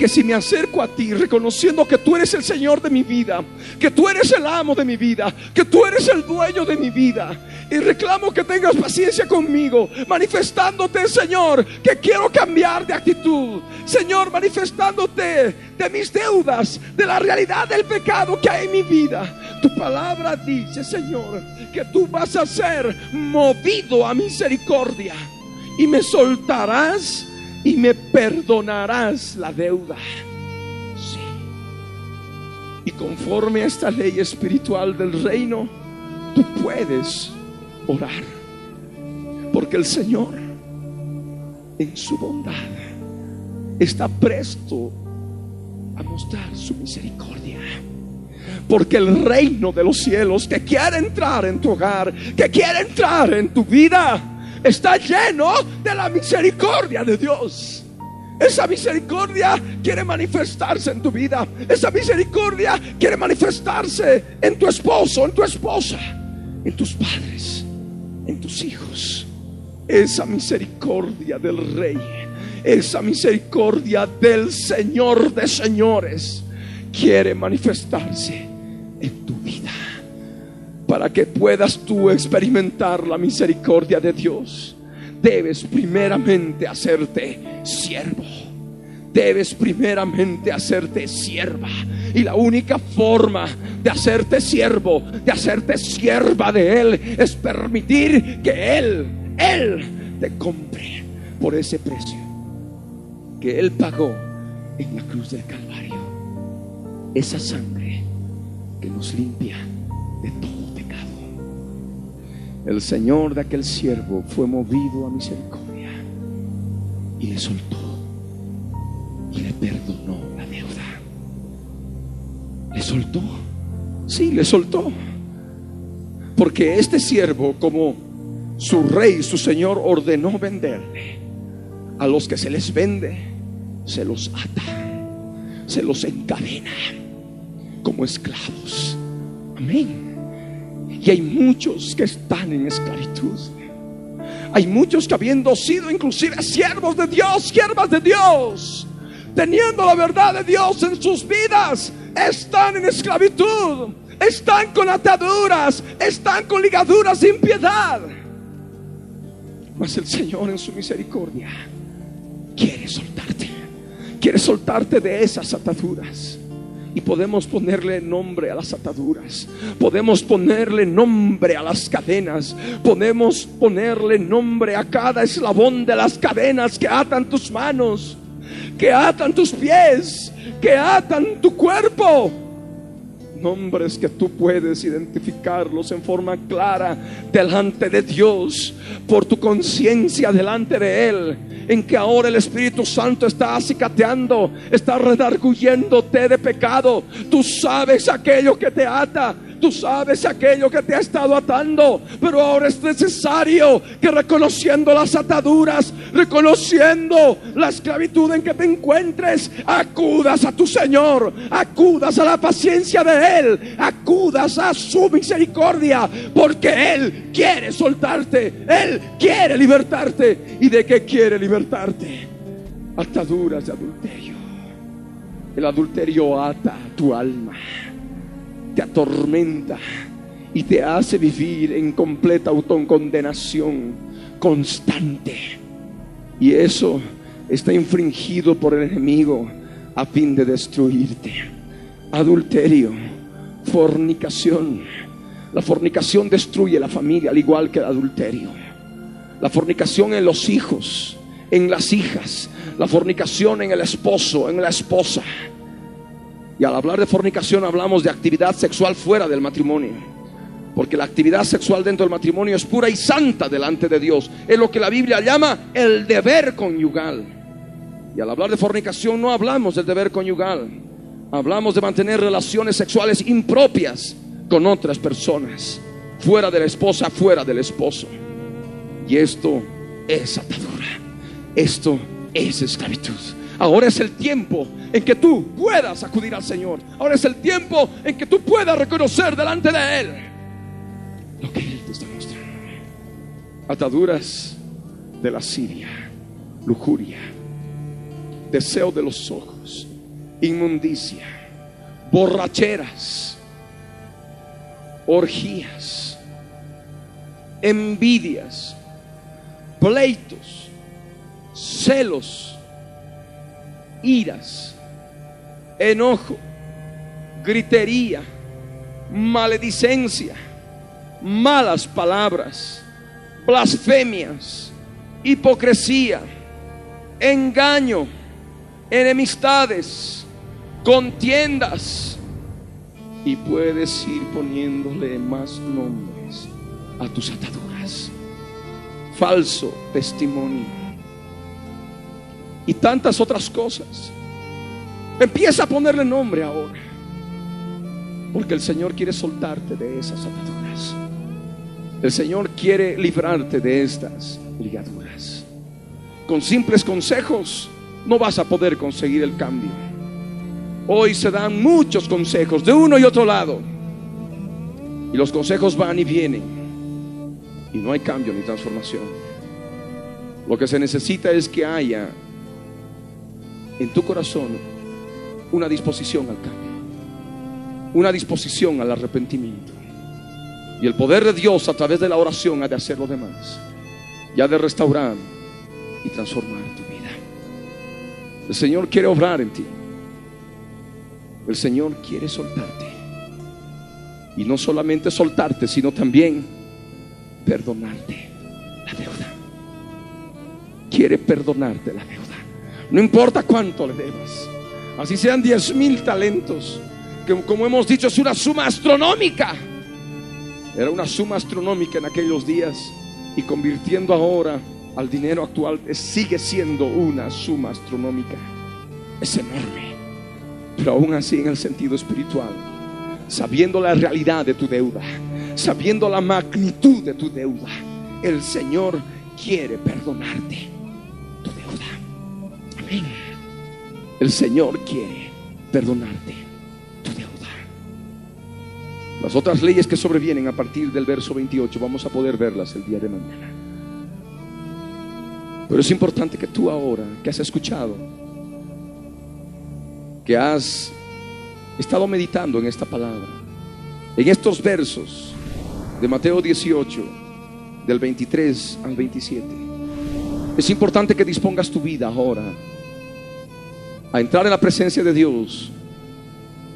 que si me acerco a ti reconociendo que tú eres el Señor de mi vida, que tú eres el amo de mi vida, que tú eres el dueño de mi vida, y reclamo que tengas paciencia conmigo, manifestándote, Señor, que quiero cambiar de actitud. Señor, manifestándote de mis deudas, de la realidad del pecado que hay en mi vida. Tu palabra dice, Señor, que tú vas a ser movido a misericordia y me soltarás y me perdonarás la deuda. Sí. Y conforme a esta ley espiritual del reino, tú puedes orar. Porque el Señor, en su bondad, está presto a mostrar su misericordia. Porque el reino de los cielos que quiere entrar en tu hogar, que quiere entrar en tu vida, está lleno de la misericordia de Dios. Esa misericordia quiere manifestarse en tu vida. Esa misericordia quiere manifestarse en tu esposo, en tu esposa, en tus padres, en tus hijos. Esa misericordia del Rey, esa misericordia del Señor de señores quiere manifestarse para que puedas tú experimentar la misericordia de Dios, debes primeramente hacerte siervo. Debes primeramente hacerte sierva. Y la única forma de hacerte siervo, de hacerte sierva de Él, es permitir que Él, Él te compre por ese precio que Él pagó en la cruz del Calvario. Esa sangre que nos limpia de todo. El Señor de aquel siervo fue movido a misericordia y le soltó y le perdonó la deuda. ¿Le soltó? Sí, le soltó. Porque este siervo, como su rey, su señor, ordenó venderle, a los que se les vende, se los ata, se los encadena como esclavos. Amén. Y hay muchos que están en esclavitud. Hay muchos que habiendo sido inclusive siervos de Dios, siervas de Dios, teniendo la verdad de Dios en sus vidas, están en esclavitud, están con ataduras, están con ligaduras sin piedad. Mas el Señor en su misericordia quiere soltarte, quiere soltarte de esas ataduras. Y podemos ponerle nombre a las ataduras. Podemos ponerle nombre a las cadenas. Podemos ponerle nombre a cada eslabón de las cadenas que atan tus manos, que atan tus pies, que atan tu cuerpo. Nombres que tú puedes identificarlos en forma clara delante de Dios, por tu conciencia delante de Él, en que ahora el Espíritu Santo está acicateando, está redarguyéndote de pecado. Tú sabes aquello que te ata, Tú sabes aquello que te ha estado atando, pero ahora es necesario que reconociendo las ataduras, reconociendo la esclavitud en que te encuentres, acudas a tu Señor, acudas a la paciencia de Él, acudas a su misericordia, porque Él quiere soltarte, Él quiere libertarte. ¿Y de qué quiere libertarte? Ataduras de adulterio. El adulterio ata tu alma te atormenta y te hace vivir en completa autocondenación constante. Y eso está infringido por el enemigo a fin de destruirte. Adulterio, fornicación. La fornicación destruye la familia al igual que el adulterio. La fornicación en los hijos, en las hijas. La fornicación en el esposo, en la esposa y al hablar de fornicación hablamos de actividad sexual fuera del matrimonio. Porque la actividad sexual dentro del matrimonio es pura y santa delante de Dios. Es lo que la Biblia llama el deber conyugal. Y al hablar de fornicación no hablamos del deber conyugal. Hablamos de mantener relaciones sexuales impropias con otras personas. Fuera de la esposa, fuera del esposo. Y esto es atadura. Esto es esclavitud. Ahora es el tiempo en que tú puedas acudir al Señor. Ahora es el tiempo en que tú puedas reconocer delante de Él lo que Él te está mostrando. Ataduras de la Siria, lujuria, deseo de los ojos, inmundicia, borracheras, orgías, envidias, pleitos, celos iras, enojo, gritería, maledicencia, malas palabras, blasfemias, hipocresía, engaño, enemistades, contiendas. Y puedes ir poniéndole más nombres a tus ataduras. Falso testimonio y tantas otras cosas. Empieza a ponerle nombre ahora. Porque el Señor quiere soltarte de esas ataduras. El Señor quiere librarte de estas ligaduras. Con simples consejos no vas a poder conseguir el cambio. Hoy se dan muchos consejos de uno y otro lado. Y los consejos van y vienen. Y no hay cambio ni transformación. Lo que se necesita es que haya en tu corazón una disposición al cambio, una disposición al arrepentimiento. Y el poder de Dios a través de la oración ha de hacer lo demás, y ha de restaurar y transformar tu vida. El Señor quiere obrar en ti. El Señor quiere soltarte. Y no solamente soltarte, sino también perdonarte la deuda. Quiere perdonarte la deuda. No importa cuánto le debas. Así sean diez mil talentos. Que como hemos dicho es una suma astronómica. Era una suma astronómica en aquellos días. Y convirtiendo ahora al dinero actual sigue siendo una suma astronómica. Es enorme. Pero aún así en el sentido espiritual. Sabiendo la realidad de tu deuda. Sabiendo la magnitud de tu deuda. El Señor quiere perdonarte. El Señor quiere perdonarte tu deuda. Las otras leyes que sobrevienen a partir del verso 28 vamos a poder verlas el día de mañana. Pero es importante que tú ahora, que has escuchado, que has estado meditando en esta palabra, en estos versos de Mateo 18, del 23 al 27, es importante que dispongas tu vida ahora a entrar en la presencia de Dios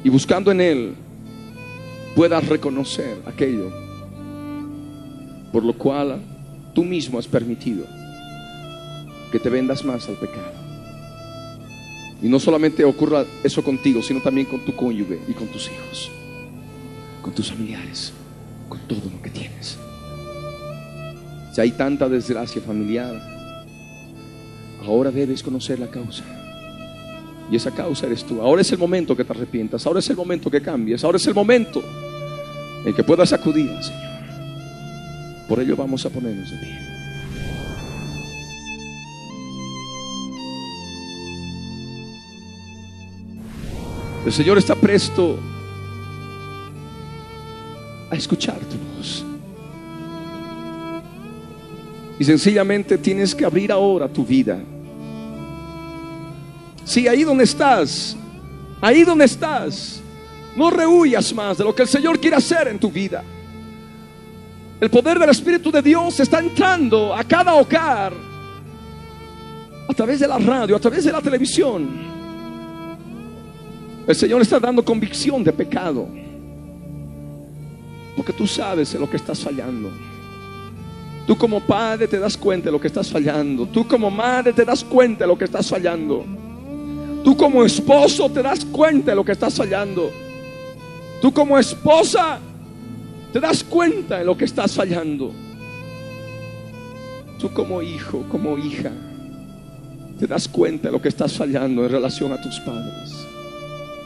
y buscando en Él puedas reconocer aquello por lo cual tú mismo has permitido que te vendas más al pecado. Y no solamente ocurra eso contigo, sino también con tu cónyuge y con tus hijos, con tus familiares, con todo lo que tienes. Si hay tanta desgracia familiar, ahora debes conocer la causa. Y esa causa eres tú. Ahora es el momento que te arrepientas. Ahora es el momento que cambies. Ahora es el momento En que puedas acudir al Señor. Por ello vamos a ponernos de pie. El Señor está presto a escuchar tu voz. Y sencillamente tienes que abrir ahora tu vida. Si ahí donde estás, ahí donde estás, no rehuyas más de lo que el Señor quiere hacer en tu vida. El poder del Espíritu de Dios está entrando a cada hogar a través de la radio, a través de la televisión. El Señor está dando convicción de pecado. Porque tú sabes en lo que estás fallando. Tú como padre te das cuenta de lo que estás fallando. Tú como madre te das cuenta de lo que estás fallando. Tú como esposo te das cuenta de lo que estás fallando. Tú como esposa te das cuenta de lo que estás fallando. Tú como hijo, como hija, te das cuenta de lo que estás fallando en relación a tus padres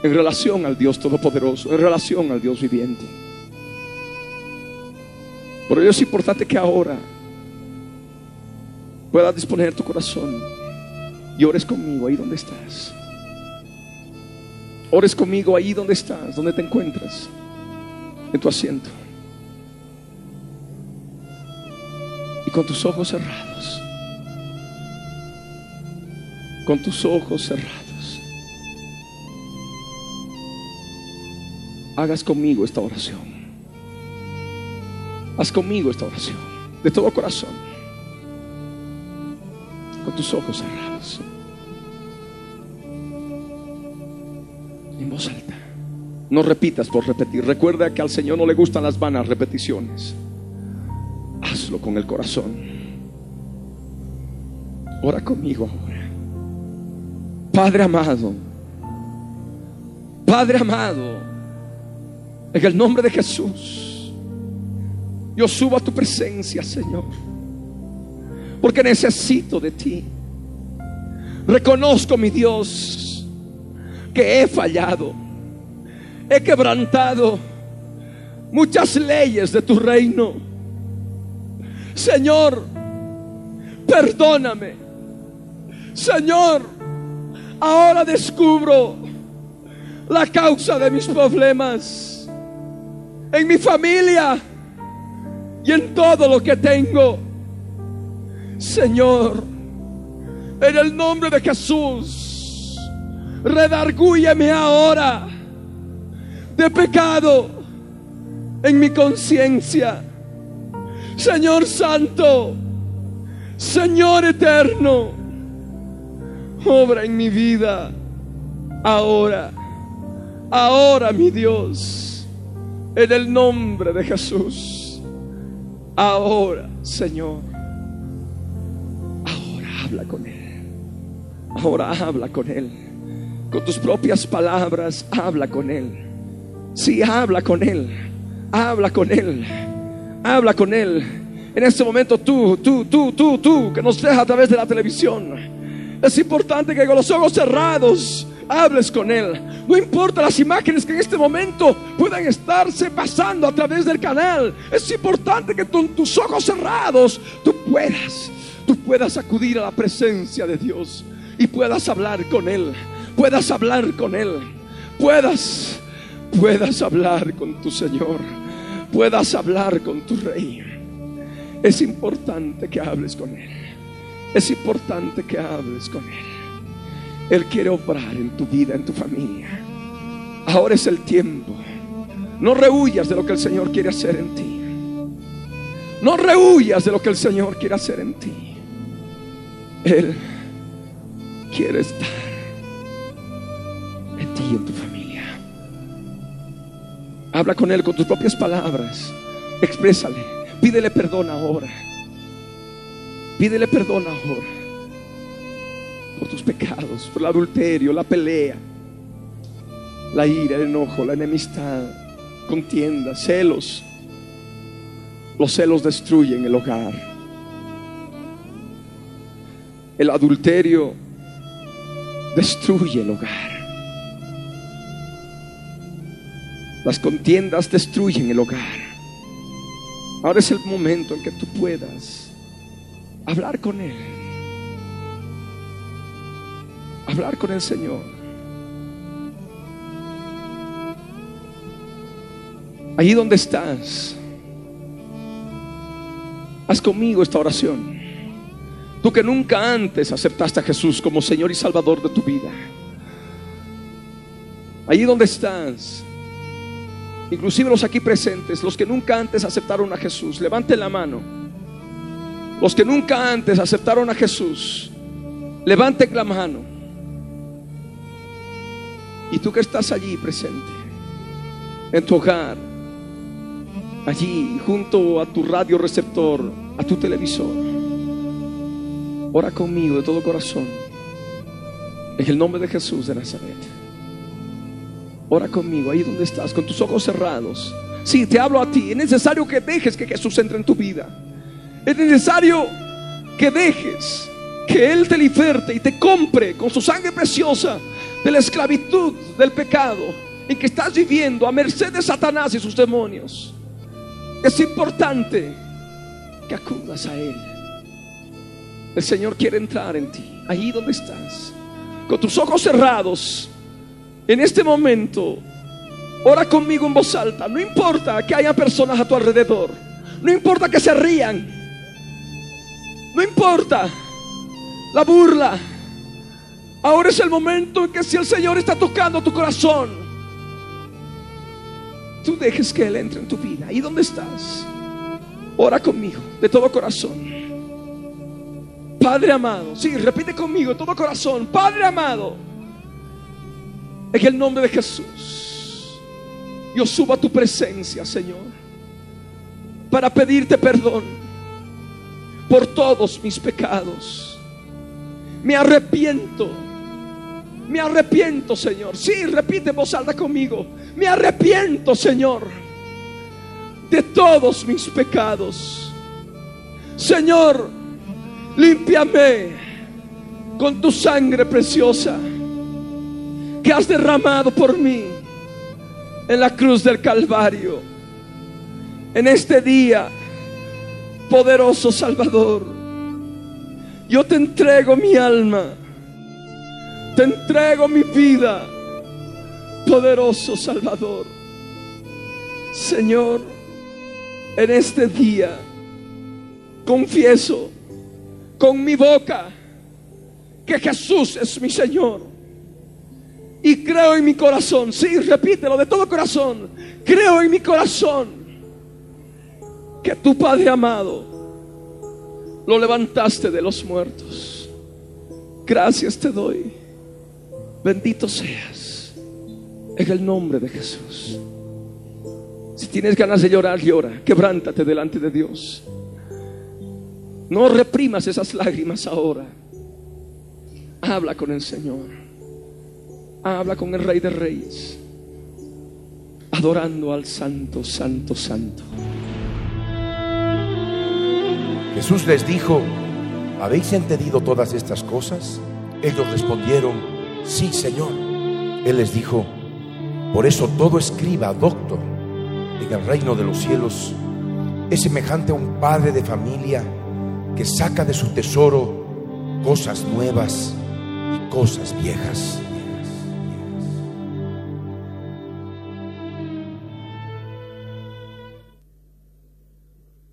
en relación al Dios Todopoderoso, en relación al Dios viviente. Por ello es importante que ahora puedas disponer tu corazón y ores conmigo ahí donde estás. Ores conmigo ahí donde estás, donde te encuentras, en tu asiento. Y con tus ojos cerrados. Con tus ojos cerrados. hagas conmigo esta oración. Haz conmigo esta oración de todo corazón, con tus ojos cerrados, No repitas por repetir. Recuerda que al Señor no le gustan las vanas repeticiones. Hazlo con el corazón. Ora conmigo ahora. Padre amado, Padre amado, en el nombre de Jesús, yo subo a tu presencia, Señor, porque necesito de ti. Reconozco, mi Dios, que he fallado, he quebrantado muchas leyes de tu reino. Señor, perdóname. Señor, ahora descubro la causa de mis problemas en mi familia y en todo lo que tengo. Señor, en el nombre de Jesús, redargúyeme ahora de pecado en mi conciencia. Señor Santo, Señor Eterno, obra en mi vida ahora, ahora mi Dios en el nombre de Jesús. Ahora, Señor, ahora habla con Él. Ahora habla con Él. Con tus propias palabras, habla con Él. Sí, habla con Él. Habla con Él. Habla con Él. En este momento tú, tú, tú, tú, tú, que nos deja a través de la televisión. Es importante que con los ojos cerrados hables con Él. No importa las imágenes que en este momento puedan estarse pasando a través del canal. Es importante que con tus ojos cerrados tú puedas, tú puedas acudir a la presencia de Dios y puedas hablar con Él. Puedas hablar con Él. Puedas, puedas hablar con tu Señor. Puedas hablar con tu Rey. Es importante que hables con Él. Es importante que hables con Él. Él quiere obrar en tu vida, en tu familia. Ahora es el tiempo. No rehuyas de lo que el Señor quiere hacer en ti. No rehuyas de lo que el Señor quiere hacer en ti. Él quiere estar en ti y en tu familia. Habla con Él con tus propias palabras. Exprésale. Pídele perdón ahora. Pídele perdón ahora por tus pecados, por el adulterio, la pelea, la ira, el enojo, la enemistad, contienda, celos. Los celos destruyen el hogar. El adulterio destruye el hogar. Las contiendas destruyen el hogar. Ahora es el momento en que tú puedas hablar con Él. Hablar con el Señor. Allí donde estás, haz conmigo esta oración. Tú que nunca antes aceptaste a Jesús como Señor y Salvador de tu vida. Allí donde estás, inclusive los aquí presentes, los que nunca antes aceptaron a Jesús, levanten la mano. Los que nunca antes aceptaron a Jesús, levanten la mano. Y tú que estás allí presente, en tu hogar, allí junto a tu radio receptor, a tu televisor, ora conmigo de todo corazón. En el nombre de Jesús de Nazaret. Ora conmigo ahí donde estás, con tus ojos cerrados. Sí, te hablo a ti. Es necesario que dejes que Jesús entre en tu vida. Es necesario que dejes que Él te liberte y te compre con su sangre preciosa de la esclavitud del pecado en que estás viviendo a merced de Satanás y sus demonios. Es importante que acudas a Él. El Señor quiere entrar en ti, ahí donde estás, con tus ojos cerrados. En este momento, ora conmigo en voz alta. No importa que haya personas a tu alrededor. No importa que se rían. No importa la burla. Ahora es el momento en que si el Señor está tocando tu corazón, tú dejes que Él entre en tu vida. Ahí donde estás, ora conmigo de todo corazón. Padre amado, sí, repite conmigo de todo corazón. Padre amado, en el nombre de Jesús, yo subo a tu presencia, Señor, para pedirte perdón por todos mis pecados. Me arrepiento. Me arrepiento, Señor. Sí, repite voz alta conmigo. Me arrepiento, Señor, de todos mis pecados. Señor, límpiame con tu sangre preciosa que has derramado por mí en la cruz del Calvario. En este día, poderoso Salvador, yo te entrego mi alma, te entrego mi vida, poderoso Salvador. Señor, en este día confieso con mi boca que Jesús es mi Señor. Y creo en mi corazón, sí, repítelo de todo corazón. Creo en mi corazón que tu Padre amado lo levantaste de los muertos. Gracias te doy. Bendito seas en el nombre de Jesús. Si tienes ganas de llorar, llora. Quebrántate delante de Dios. No reprimas esas lágrimas ahora. Habla con el Señor. Habla con el Rey de Reyes. Adorando al Santo, Santo, Santo. Jesús les dijo, ¿habéis entendido todas estas cosas? Ellos respondieron, sí, Señor. Él les dijo, por eso todo escriba, doctor, en el reino de los cielos es semejante a un padre de familia que saca de su tesoro cosas nuevas y cosas viejas.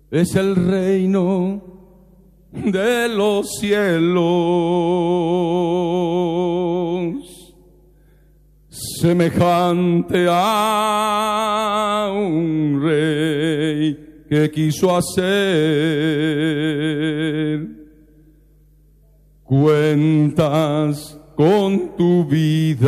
Es el reino de los cielos, semejante a un rey que quiso hacer cuentas con tu vida.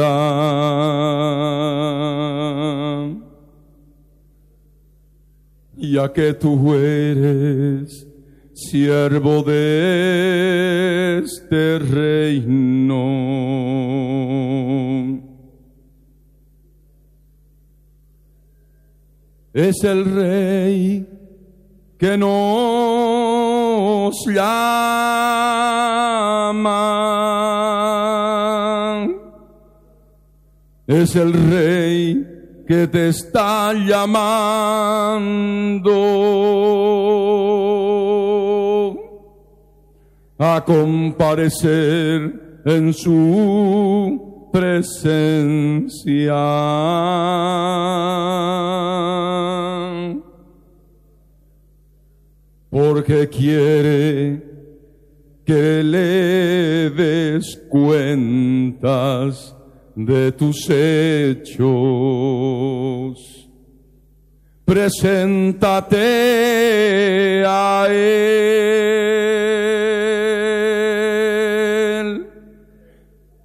Ya que tú eres siervo de este reino. Es el rey que nos llama. Es el rey que te está llamando a comparecer en su presencia. Porque quiere que le des cuentas de tus hechos. Preséntate a Él.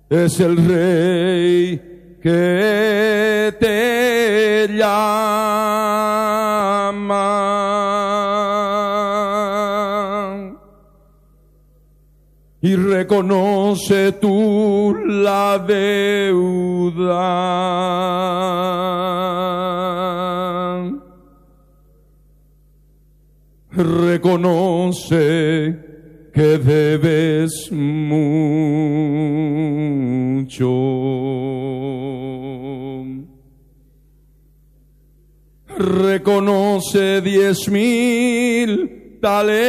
Es el Rey que te llama y reconoce tú la deuda. Reconoce que debes mucho. Reconoce diez mil talentos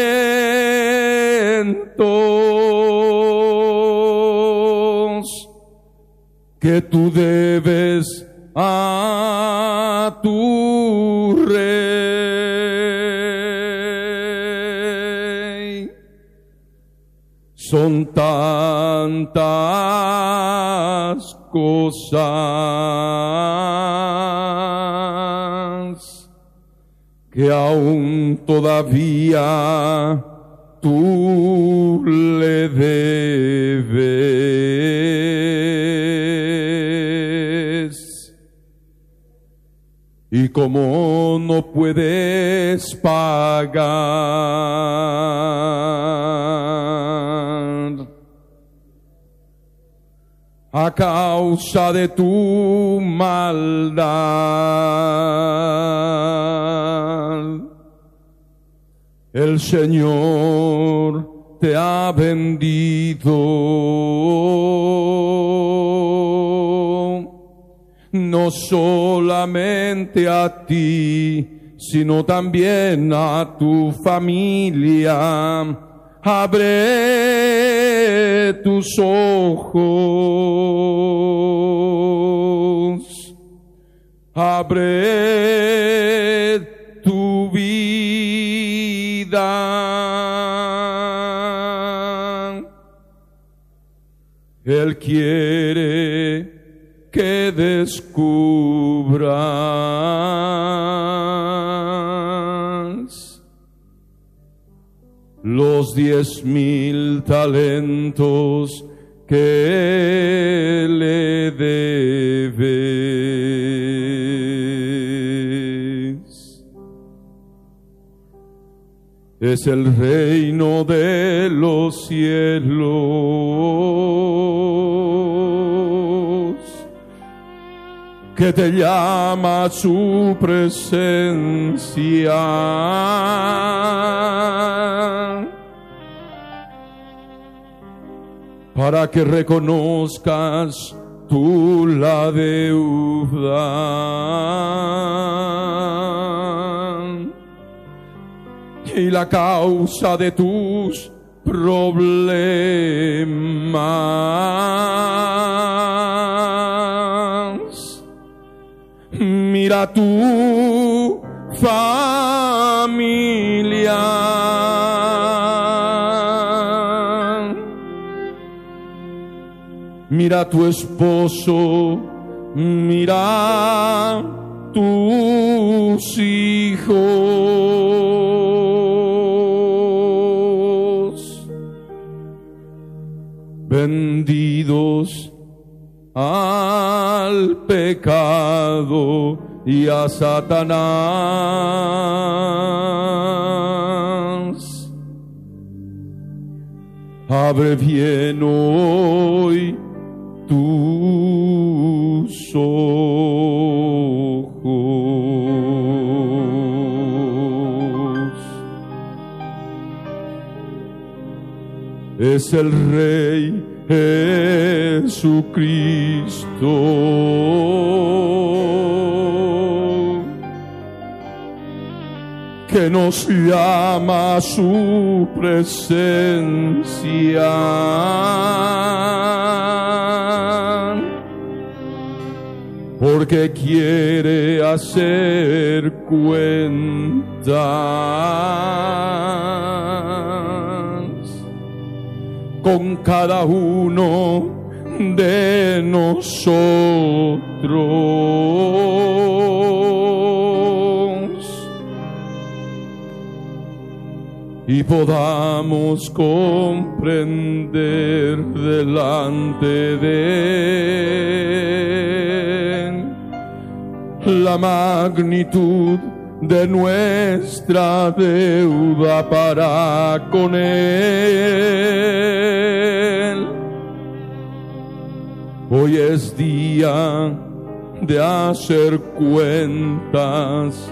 que tú debes a tu rey. Son tantas cosas que aún todavía tú le debes. Y como no puedes pagar a causa de tu maldad, el Señor te ha vendido no solamente a ti, sino también a tu familia. Abre tus ojos, abre Él quiere que descubras los diez mil talentos que le debes. Es el reino de los cielos que te llama su presencia. Para que reconozcas tú la deuda y la causa de tus problemas. Mira tu familia. Mira tu esposo, mira tus hijos, vendidos al pecado y a Satanás. Abre bien hoy tus ojos. Es el Rey Jesucristo, que nos llama su presencia, porque quiere hacer cuenta con cada uno de nosotros. Y podamos comprender delante de la magnitud de nuestra deuda para con Él. Hoy es día de hacer cuentas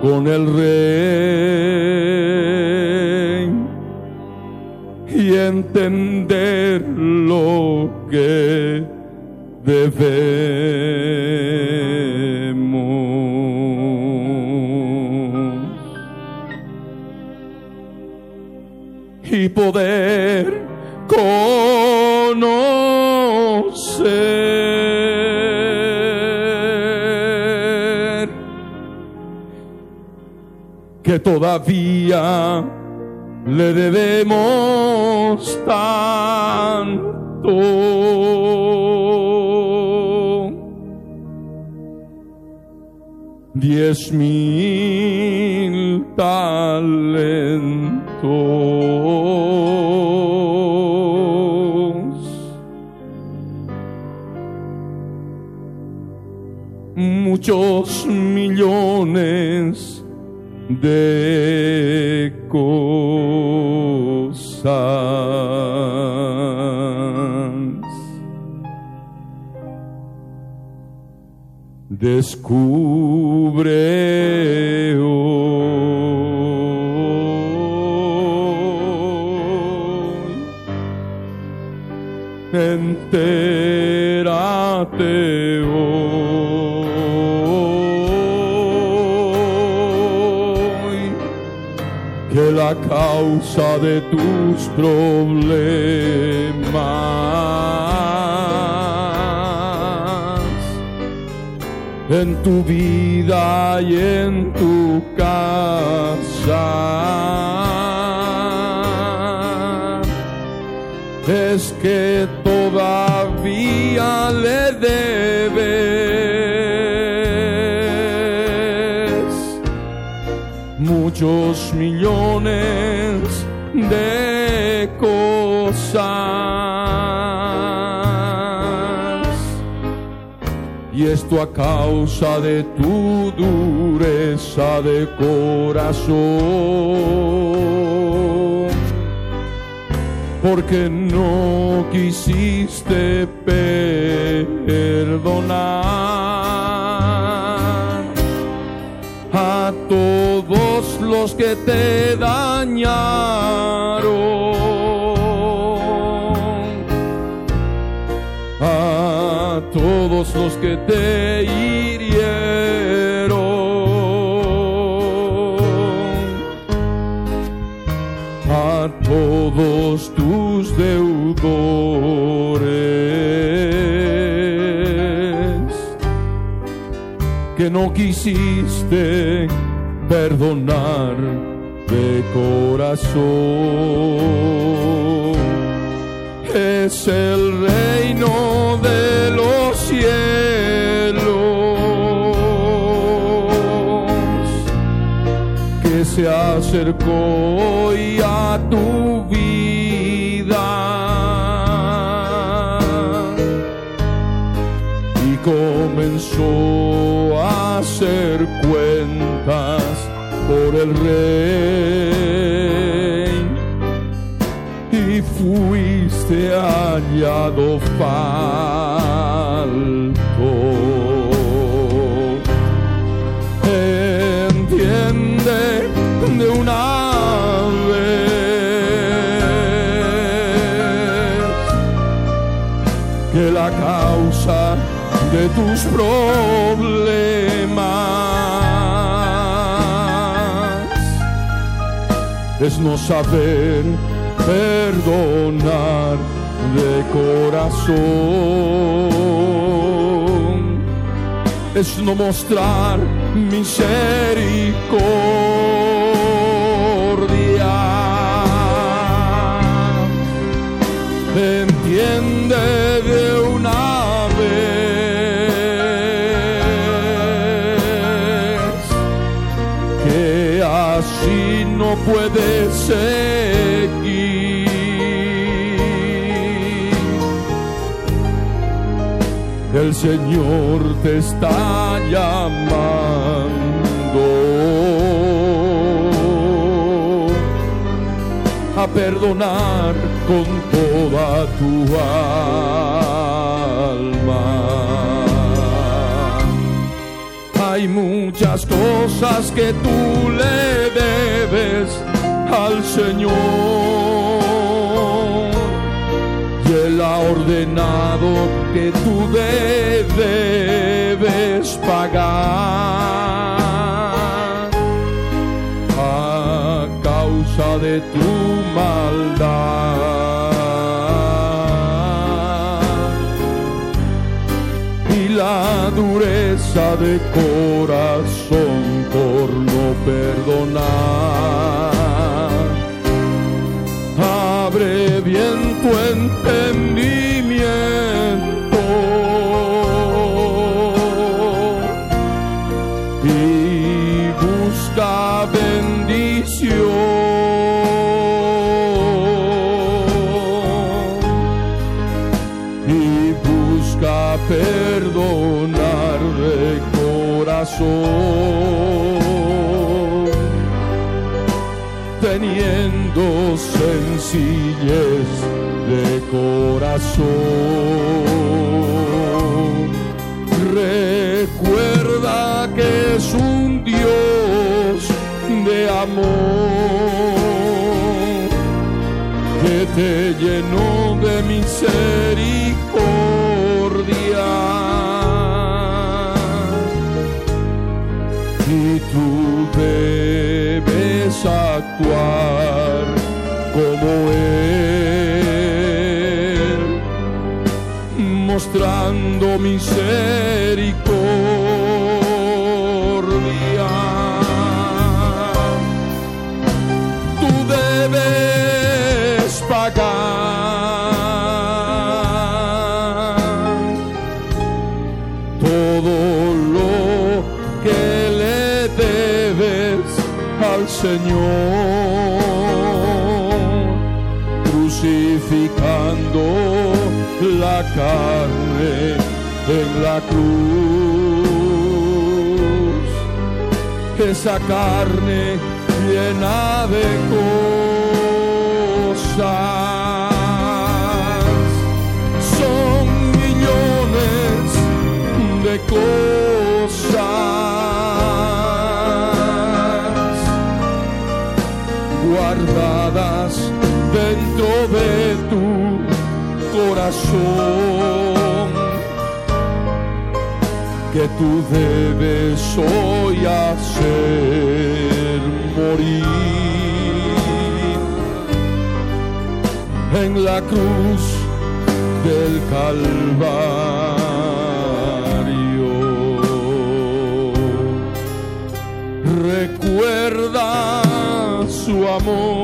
con el Rey y entender lo que debemos y poder conocer que todavía le debemos tanto. Diez mil talentos. Muchos millones de cosas. Descubre entérate hoy que la causa de tus problemas en tu vida y en tu casa es que le debes muchos millones de cosas. Y esto a causa de tu dureza de corazón. Porque no quisiste perdonar a todos los que te dañaron, a todos los que te hirieron, a todos tus deudores que no quisiste perdonar de corazón. Es el reino de los cielos que se acercó hoy a tu vida comenzó a hacer cuentas por el rey y fuiste hallado falto. De tus problemas es no saber perdonar de corazón, es no mostrar misericordia. Entiende de no puede seguir. El Señor te está llamando a perdonar con toda tu alma. Muchas cosas que tú le debes al Señor y Él ha ordenado que tú debes pagar a causa de tu maldad. De corazón por no perdonar. Abre bien tu entendimiento sencillez de corazón. Recuerda que es un Dios de amor que te llenó de misericordia. Y tú debes actuar mostrando misericordia. Tú debes pagar todo lo que le debes al Señor, crucificando la carne en la cruz esa carne llena de cosas. Son millones de cosas guardadas dentro de tu que tú debes hoy hacer morir en la cruz del Calvario. Recuerda su amor.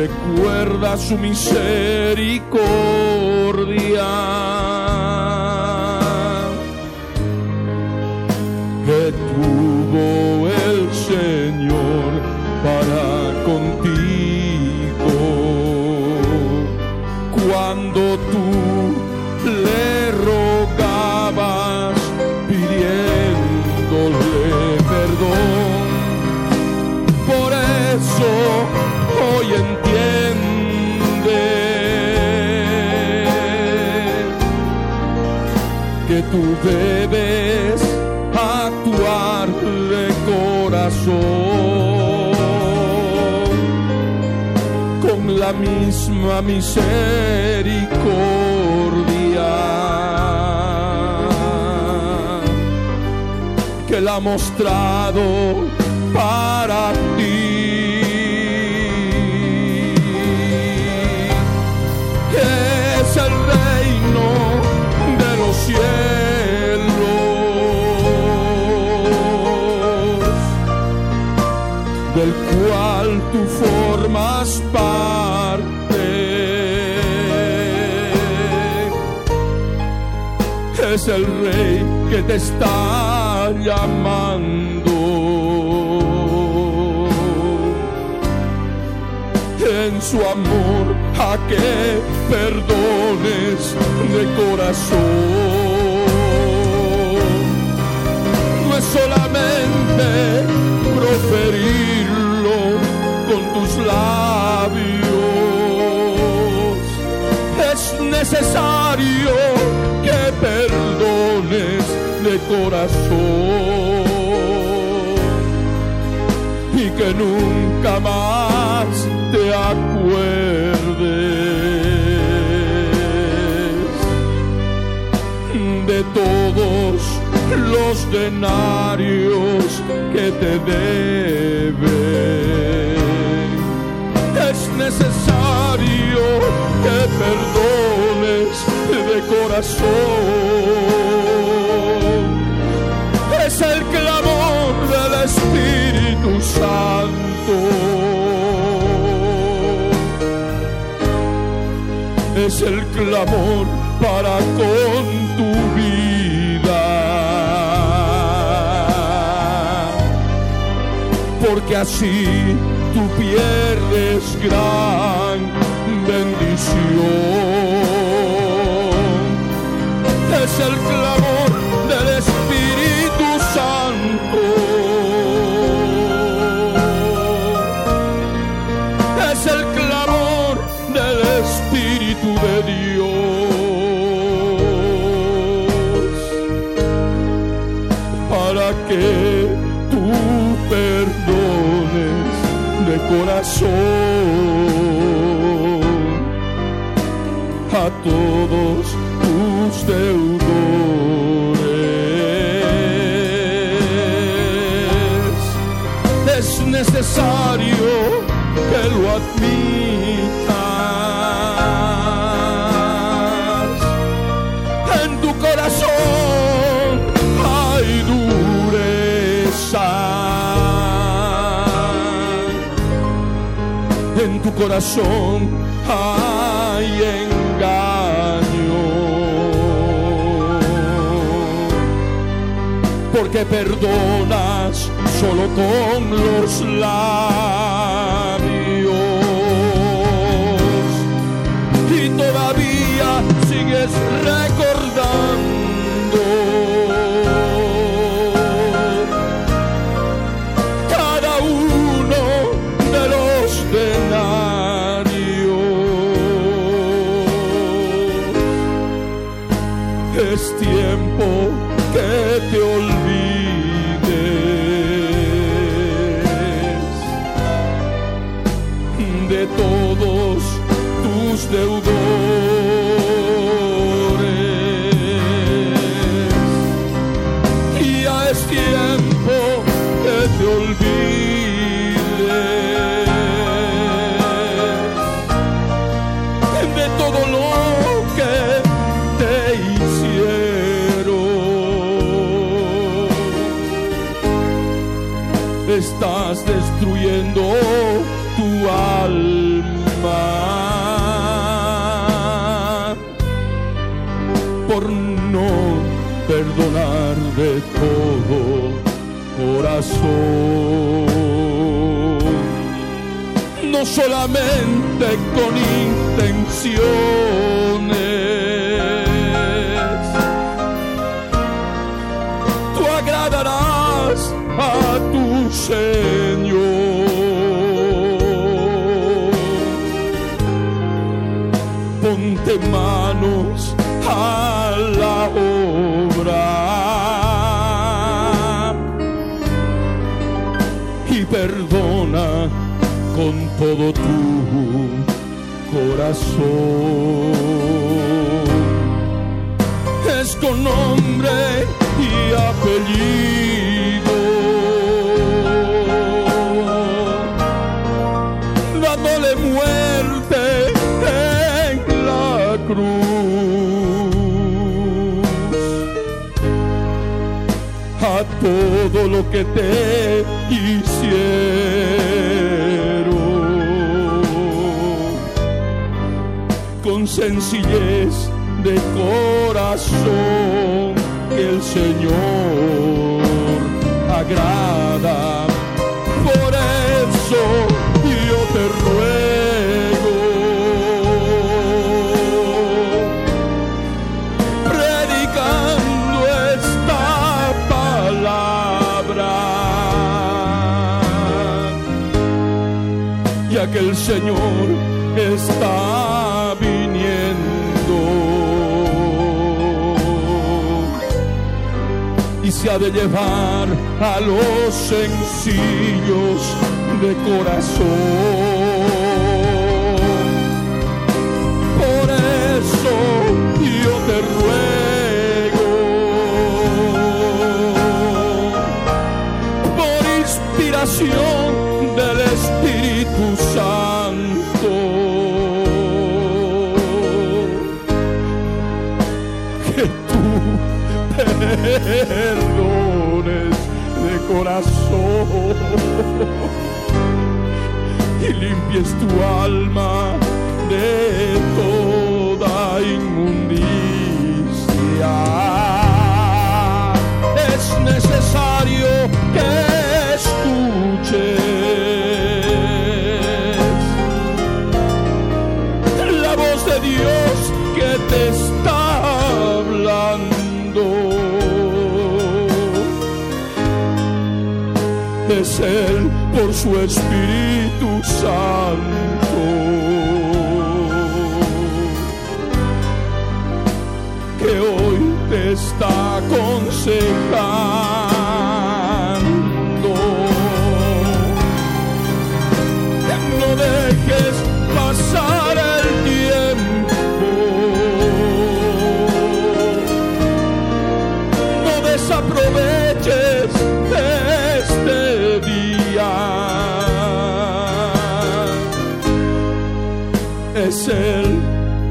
Recuerda su misericordia debes actuar de corazón con la misma misericordia que ha mostrado para ti. Es el rey que te está llamando. En su amor a que perdones de corazón. No es solamente proferirlo con tus labios, es necesario corazón y que nunca más te acuerdes de todos los denarios que te deben. Es necesario que perdones de corazón. Espíritu Santo. Es el clamor para con tu vida. Porque así tú pierdes gran bendición de Dios para que tú perdones de corazón a todos tus deudores. Es necesario que lo corazón hay engaño. Porque perdonas solo con los labios. Estás destruyendo tu alma por no perdonar de todo corazón no solamente con intenciones. todo tu corazón. Es con nombre y apellido, dándole muerte en la cruz. A todo lo que te hicieron. Con sencillez de corazón que el Señor agrada. Por eso yo te ruego, predicando esta palabra, ya que el Señor de llevar a los sencillos de corazón. Y limpies tu alma de toda inmundicia. Es necesario Espíritu Santo. Es Él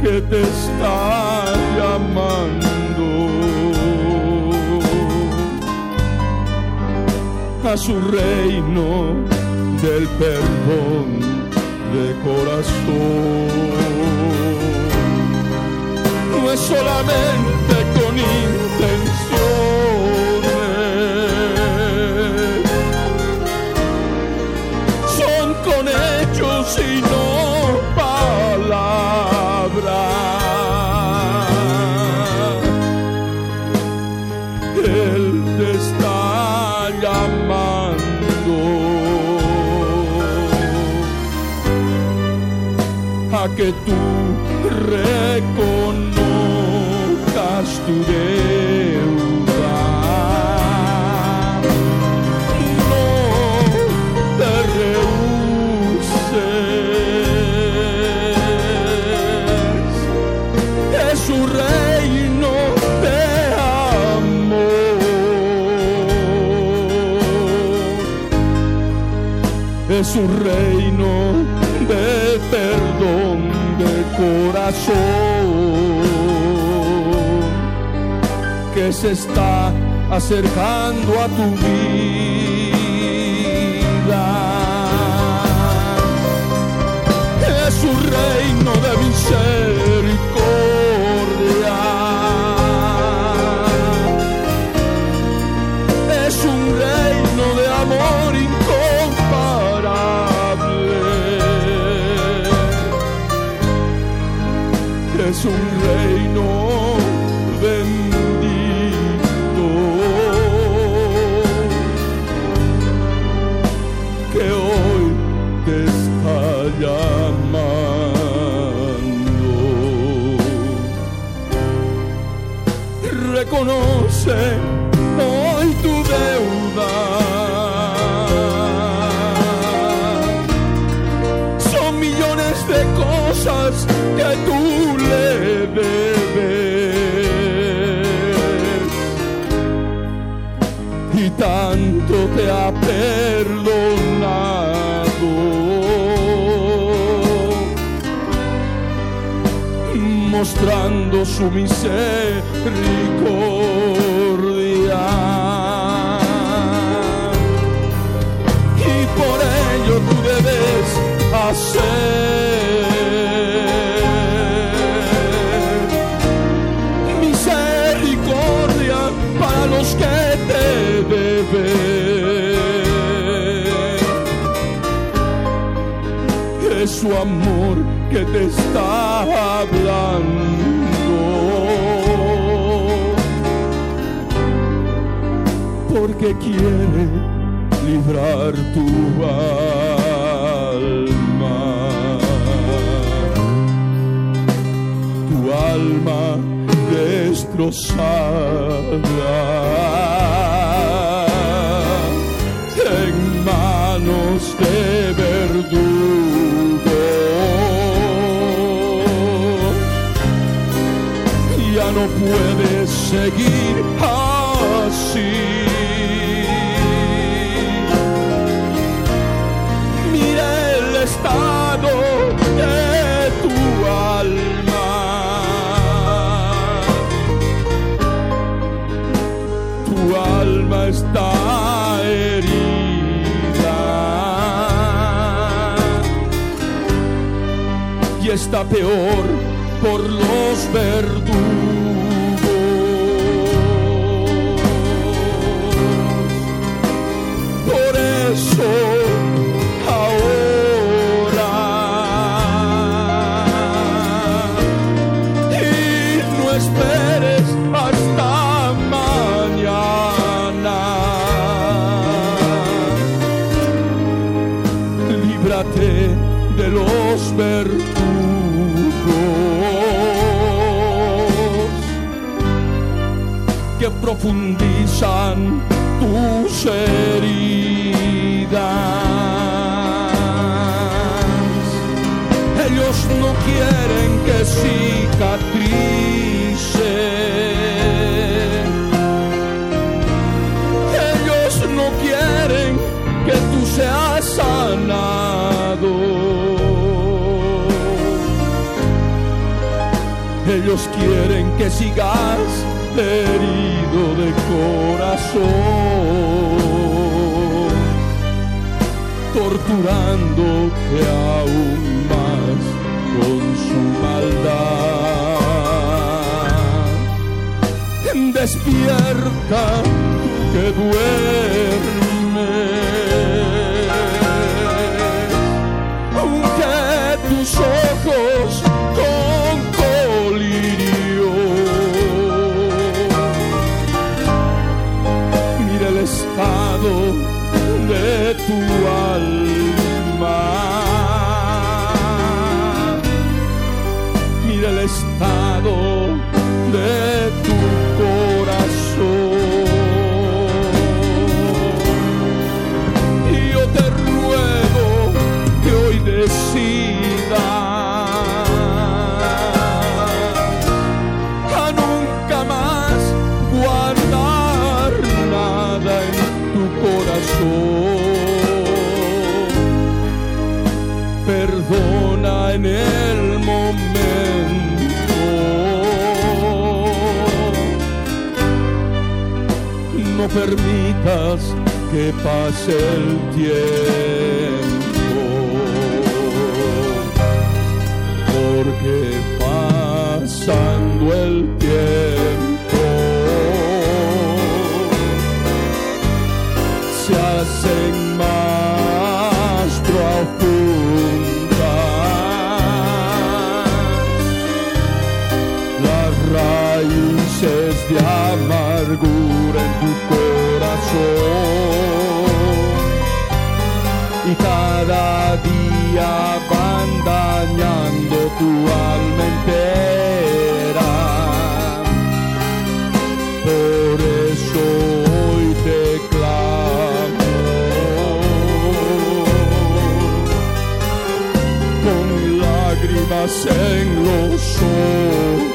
que te está llamando a su reino del perdón de corazón. No es solamente con que tú reconozcas tu deuda. No te rehuses. Es su reino de amor. Es un reino que se está acercando a tu vida. Es un reino de misericordia. Es un tanto te ha perdonado, mostrando su misericordia. Y por ello tú debes hacer. Que te está hablando. Porque quiere librar tu alma. Tu alma destrozada en manos de no puedes seguir así. Mira el estado de tu alma. Tu alma está herida y está peor por los verdugos. Profundizan tus heridas. Ellos no quieren que cicatrice. Ellos no quieren que tú seas sanado. Ellos quieren que sigas herido de corazón torturándote aún más con su maldad. Despierta que duermes, de tu permitas que pase el tiempo. Porque pasando el tiempo se hacen más profundas las raíces de amargura y cada día van dañando tu alma entera. Por eso hoy te clamo con lágrimas en los ojos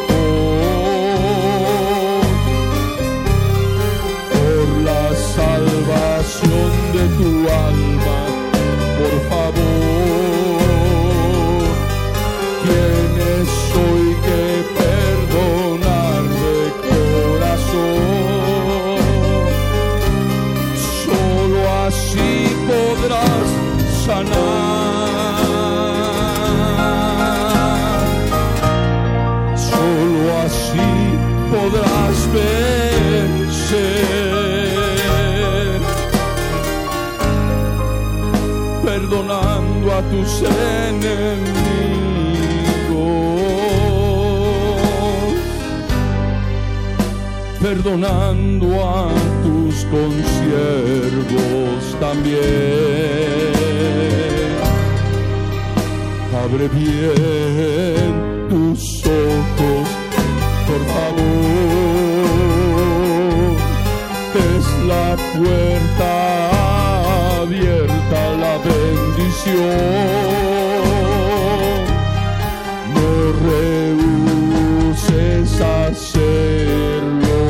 tus enemigos, perdonando a tus consiervos también. Abre bien tus ojos, por favor. Es la puerta abierta la No rehuses hacerlo.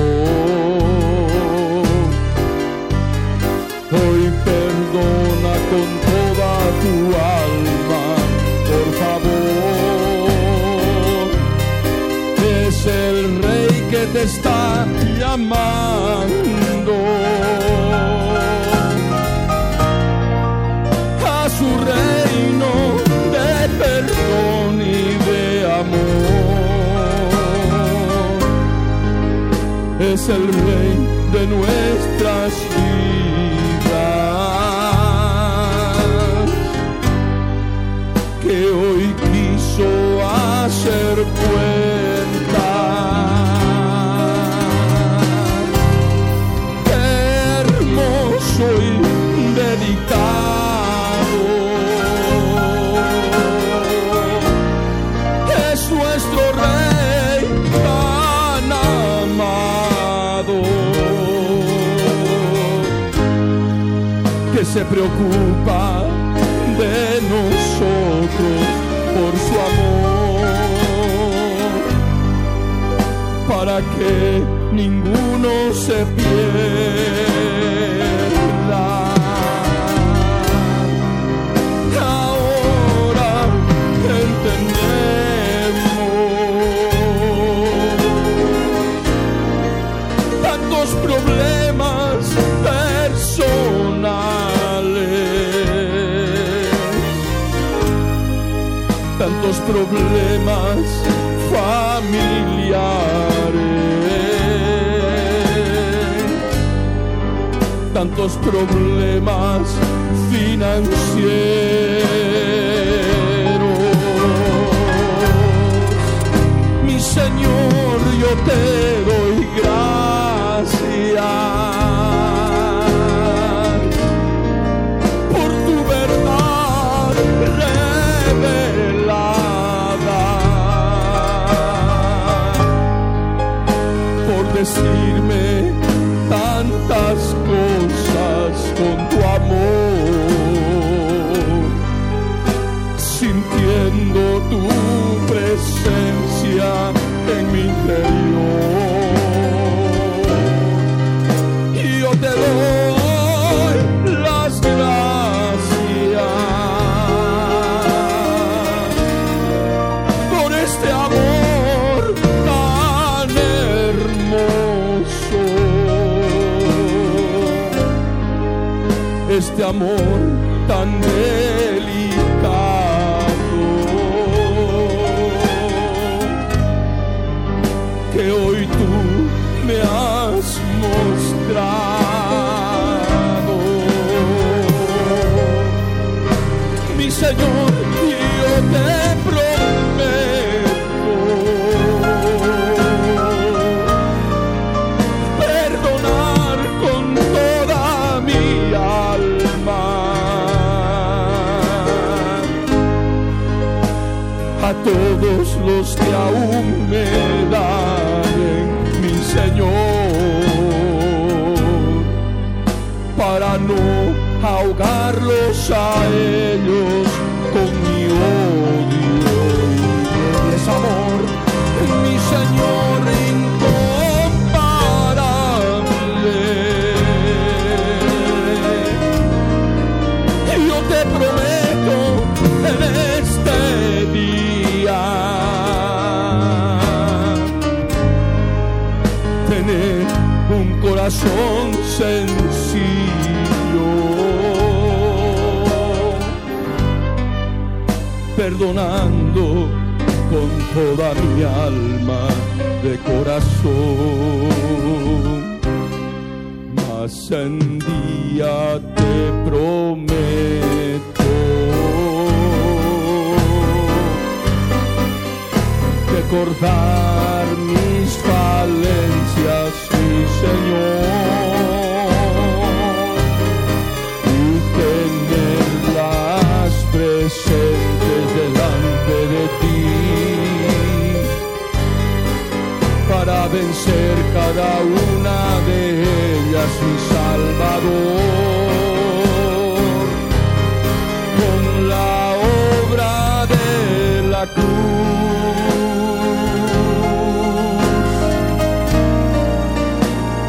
Hoy perdona con toda tu alma, por favor. Es el rey que te está llamando. Es el rey de nuestras preocupa de nosotros por su amor para que ninguno se pierda. Problemas familiares, tantos problemas financieros. Mi Señor, yo te a ellos con mi odio. Y es amor mi Señor incomparable. Yo te prometo en este día tener un corazón sencillo, perdonando con toda mi alma de corazón. Mas en día te prometo recordar mis falencias, mi Señor. Vencer cada una de ellas, mi Salvador, con la obra de la cruz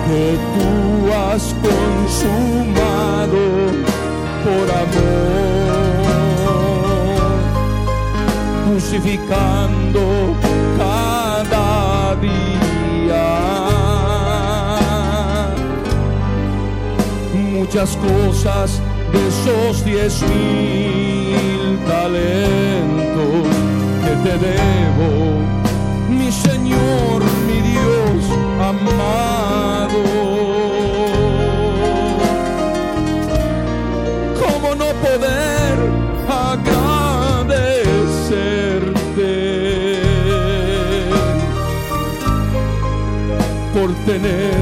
que tú has consumado por amor, crucificando muchas cosas de esos diez mil talentos que te debo, mi Señor, mi Dios amado. ¿Cómo no poder agradecerte por tener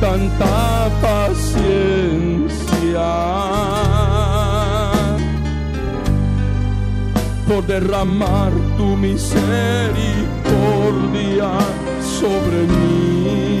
tanta paciencia, derramar tu misericordia sobre mí.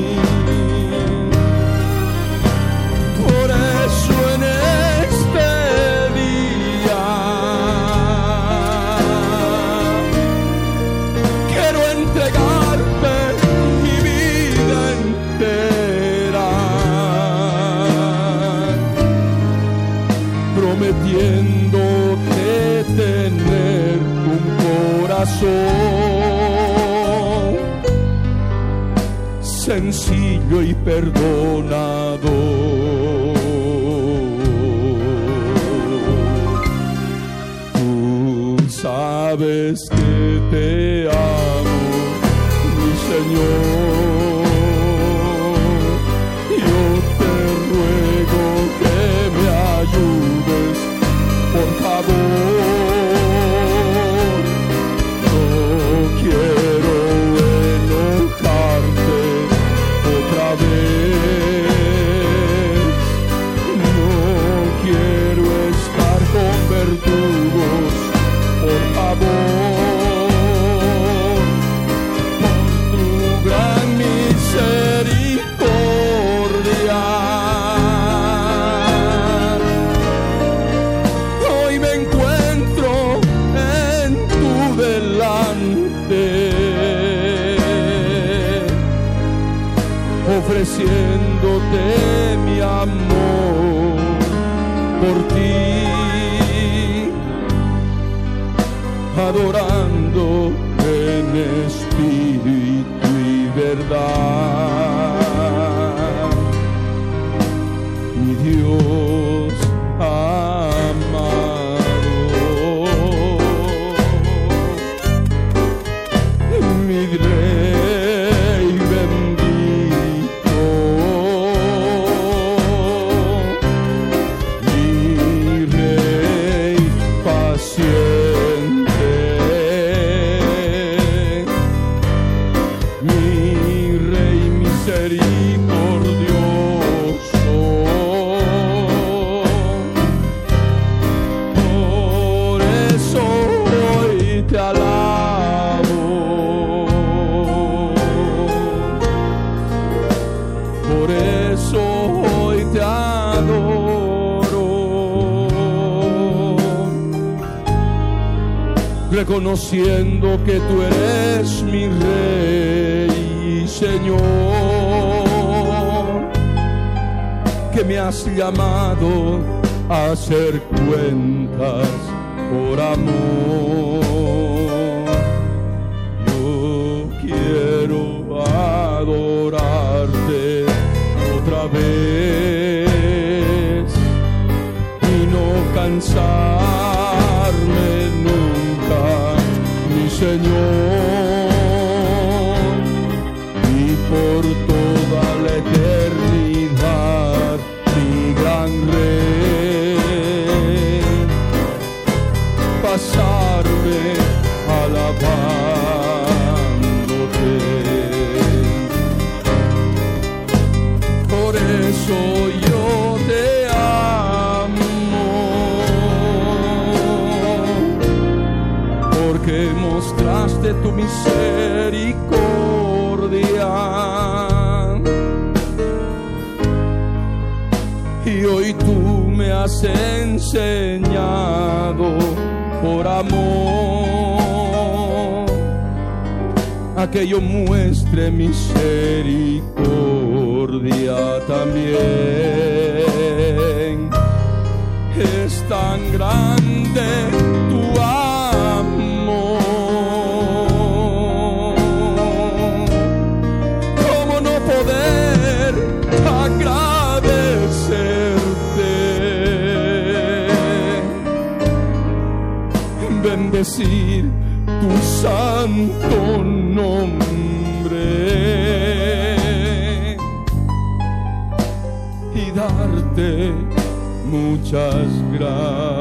Sencillo y perdonador. Reconociendo que tú eres mi rey Señor que me has llamado a hacer cuentas por amor. Yo quiero adorarte otra vez y no cansarme mi has enseñado por amor a que yo muestre misericordia también. Es tan grande tu santo nombre y darte muchas gracias.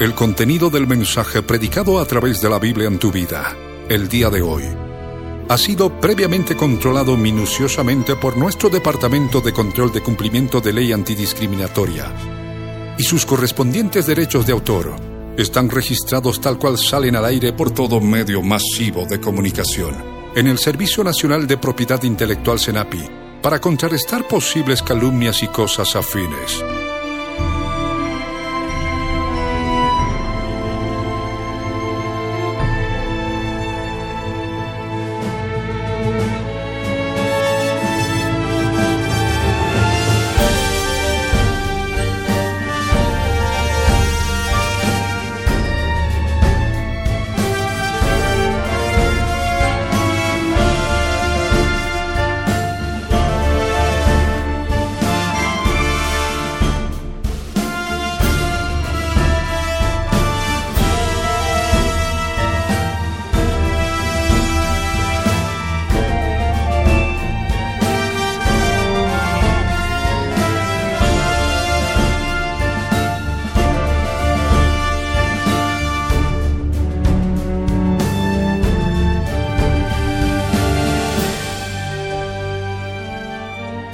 El contenido del mensaje predicado a través de la Biblia en tu vida, el día de hoy, ha sido previamente controlado minuciosamente por nuestro Departamento de Control de Cumplimiento de Ley Antidiscriminatoria y sus correspondientes derechos de autor están registrados tal cual salen al aire por todo medio masivo de comunicación en el Servicio Nacional de Propiedad Intelectual SENAPI para contrarrestar posibles calumnias y cosas afines.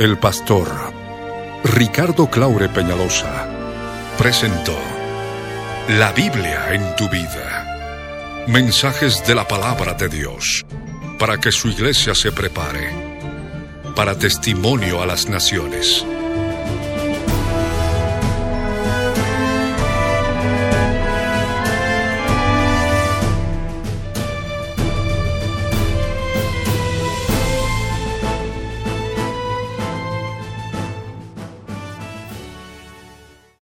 El pastor Ricardo Claure Peñalosa presentó La Biblia en tu vida. Mensajes de la palabra de Dios para que su iglesia se prepare para testimonio a las naciones.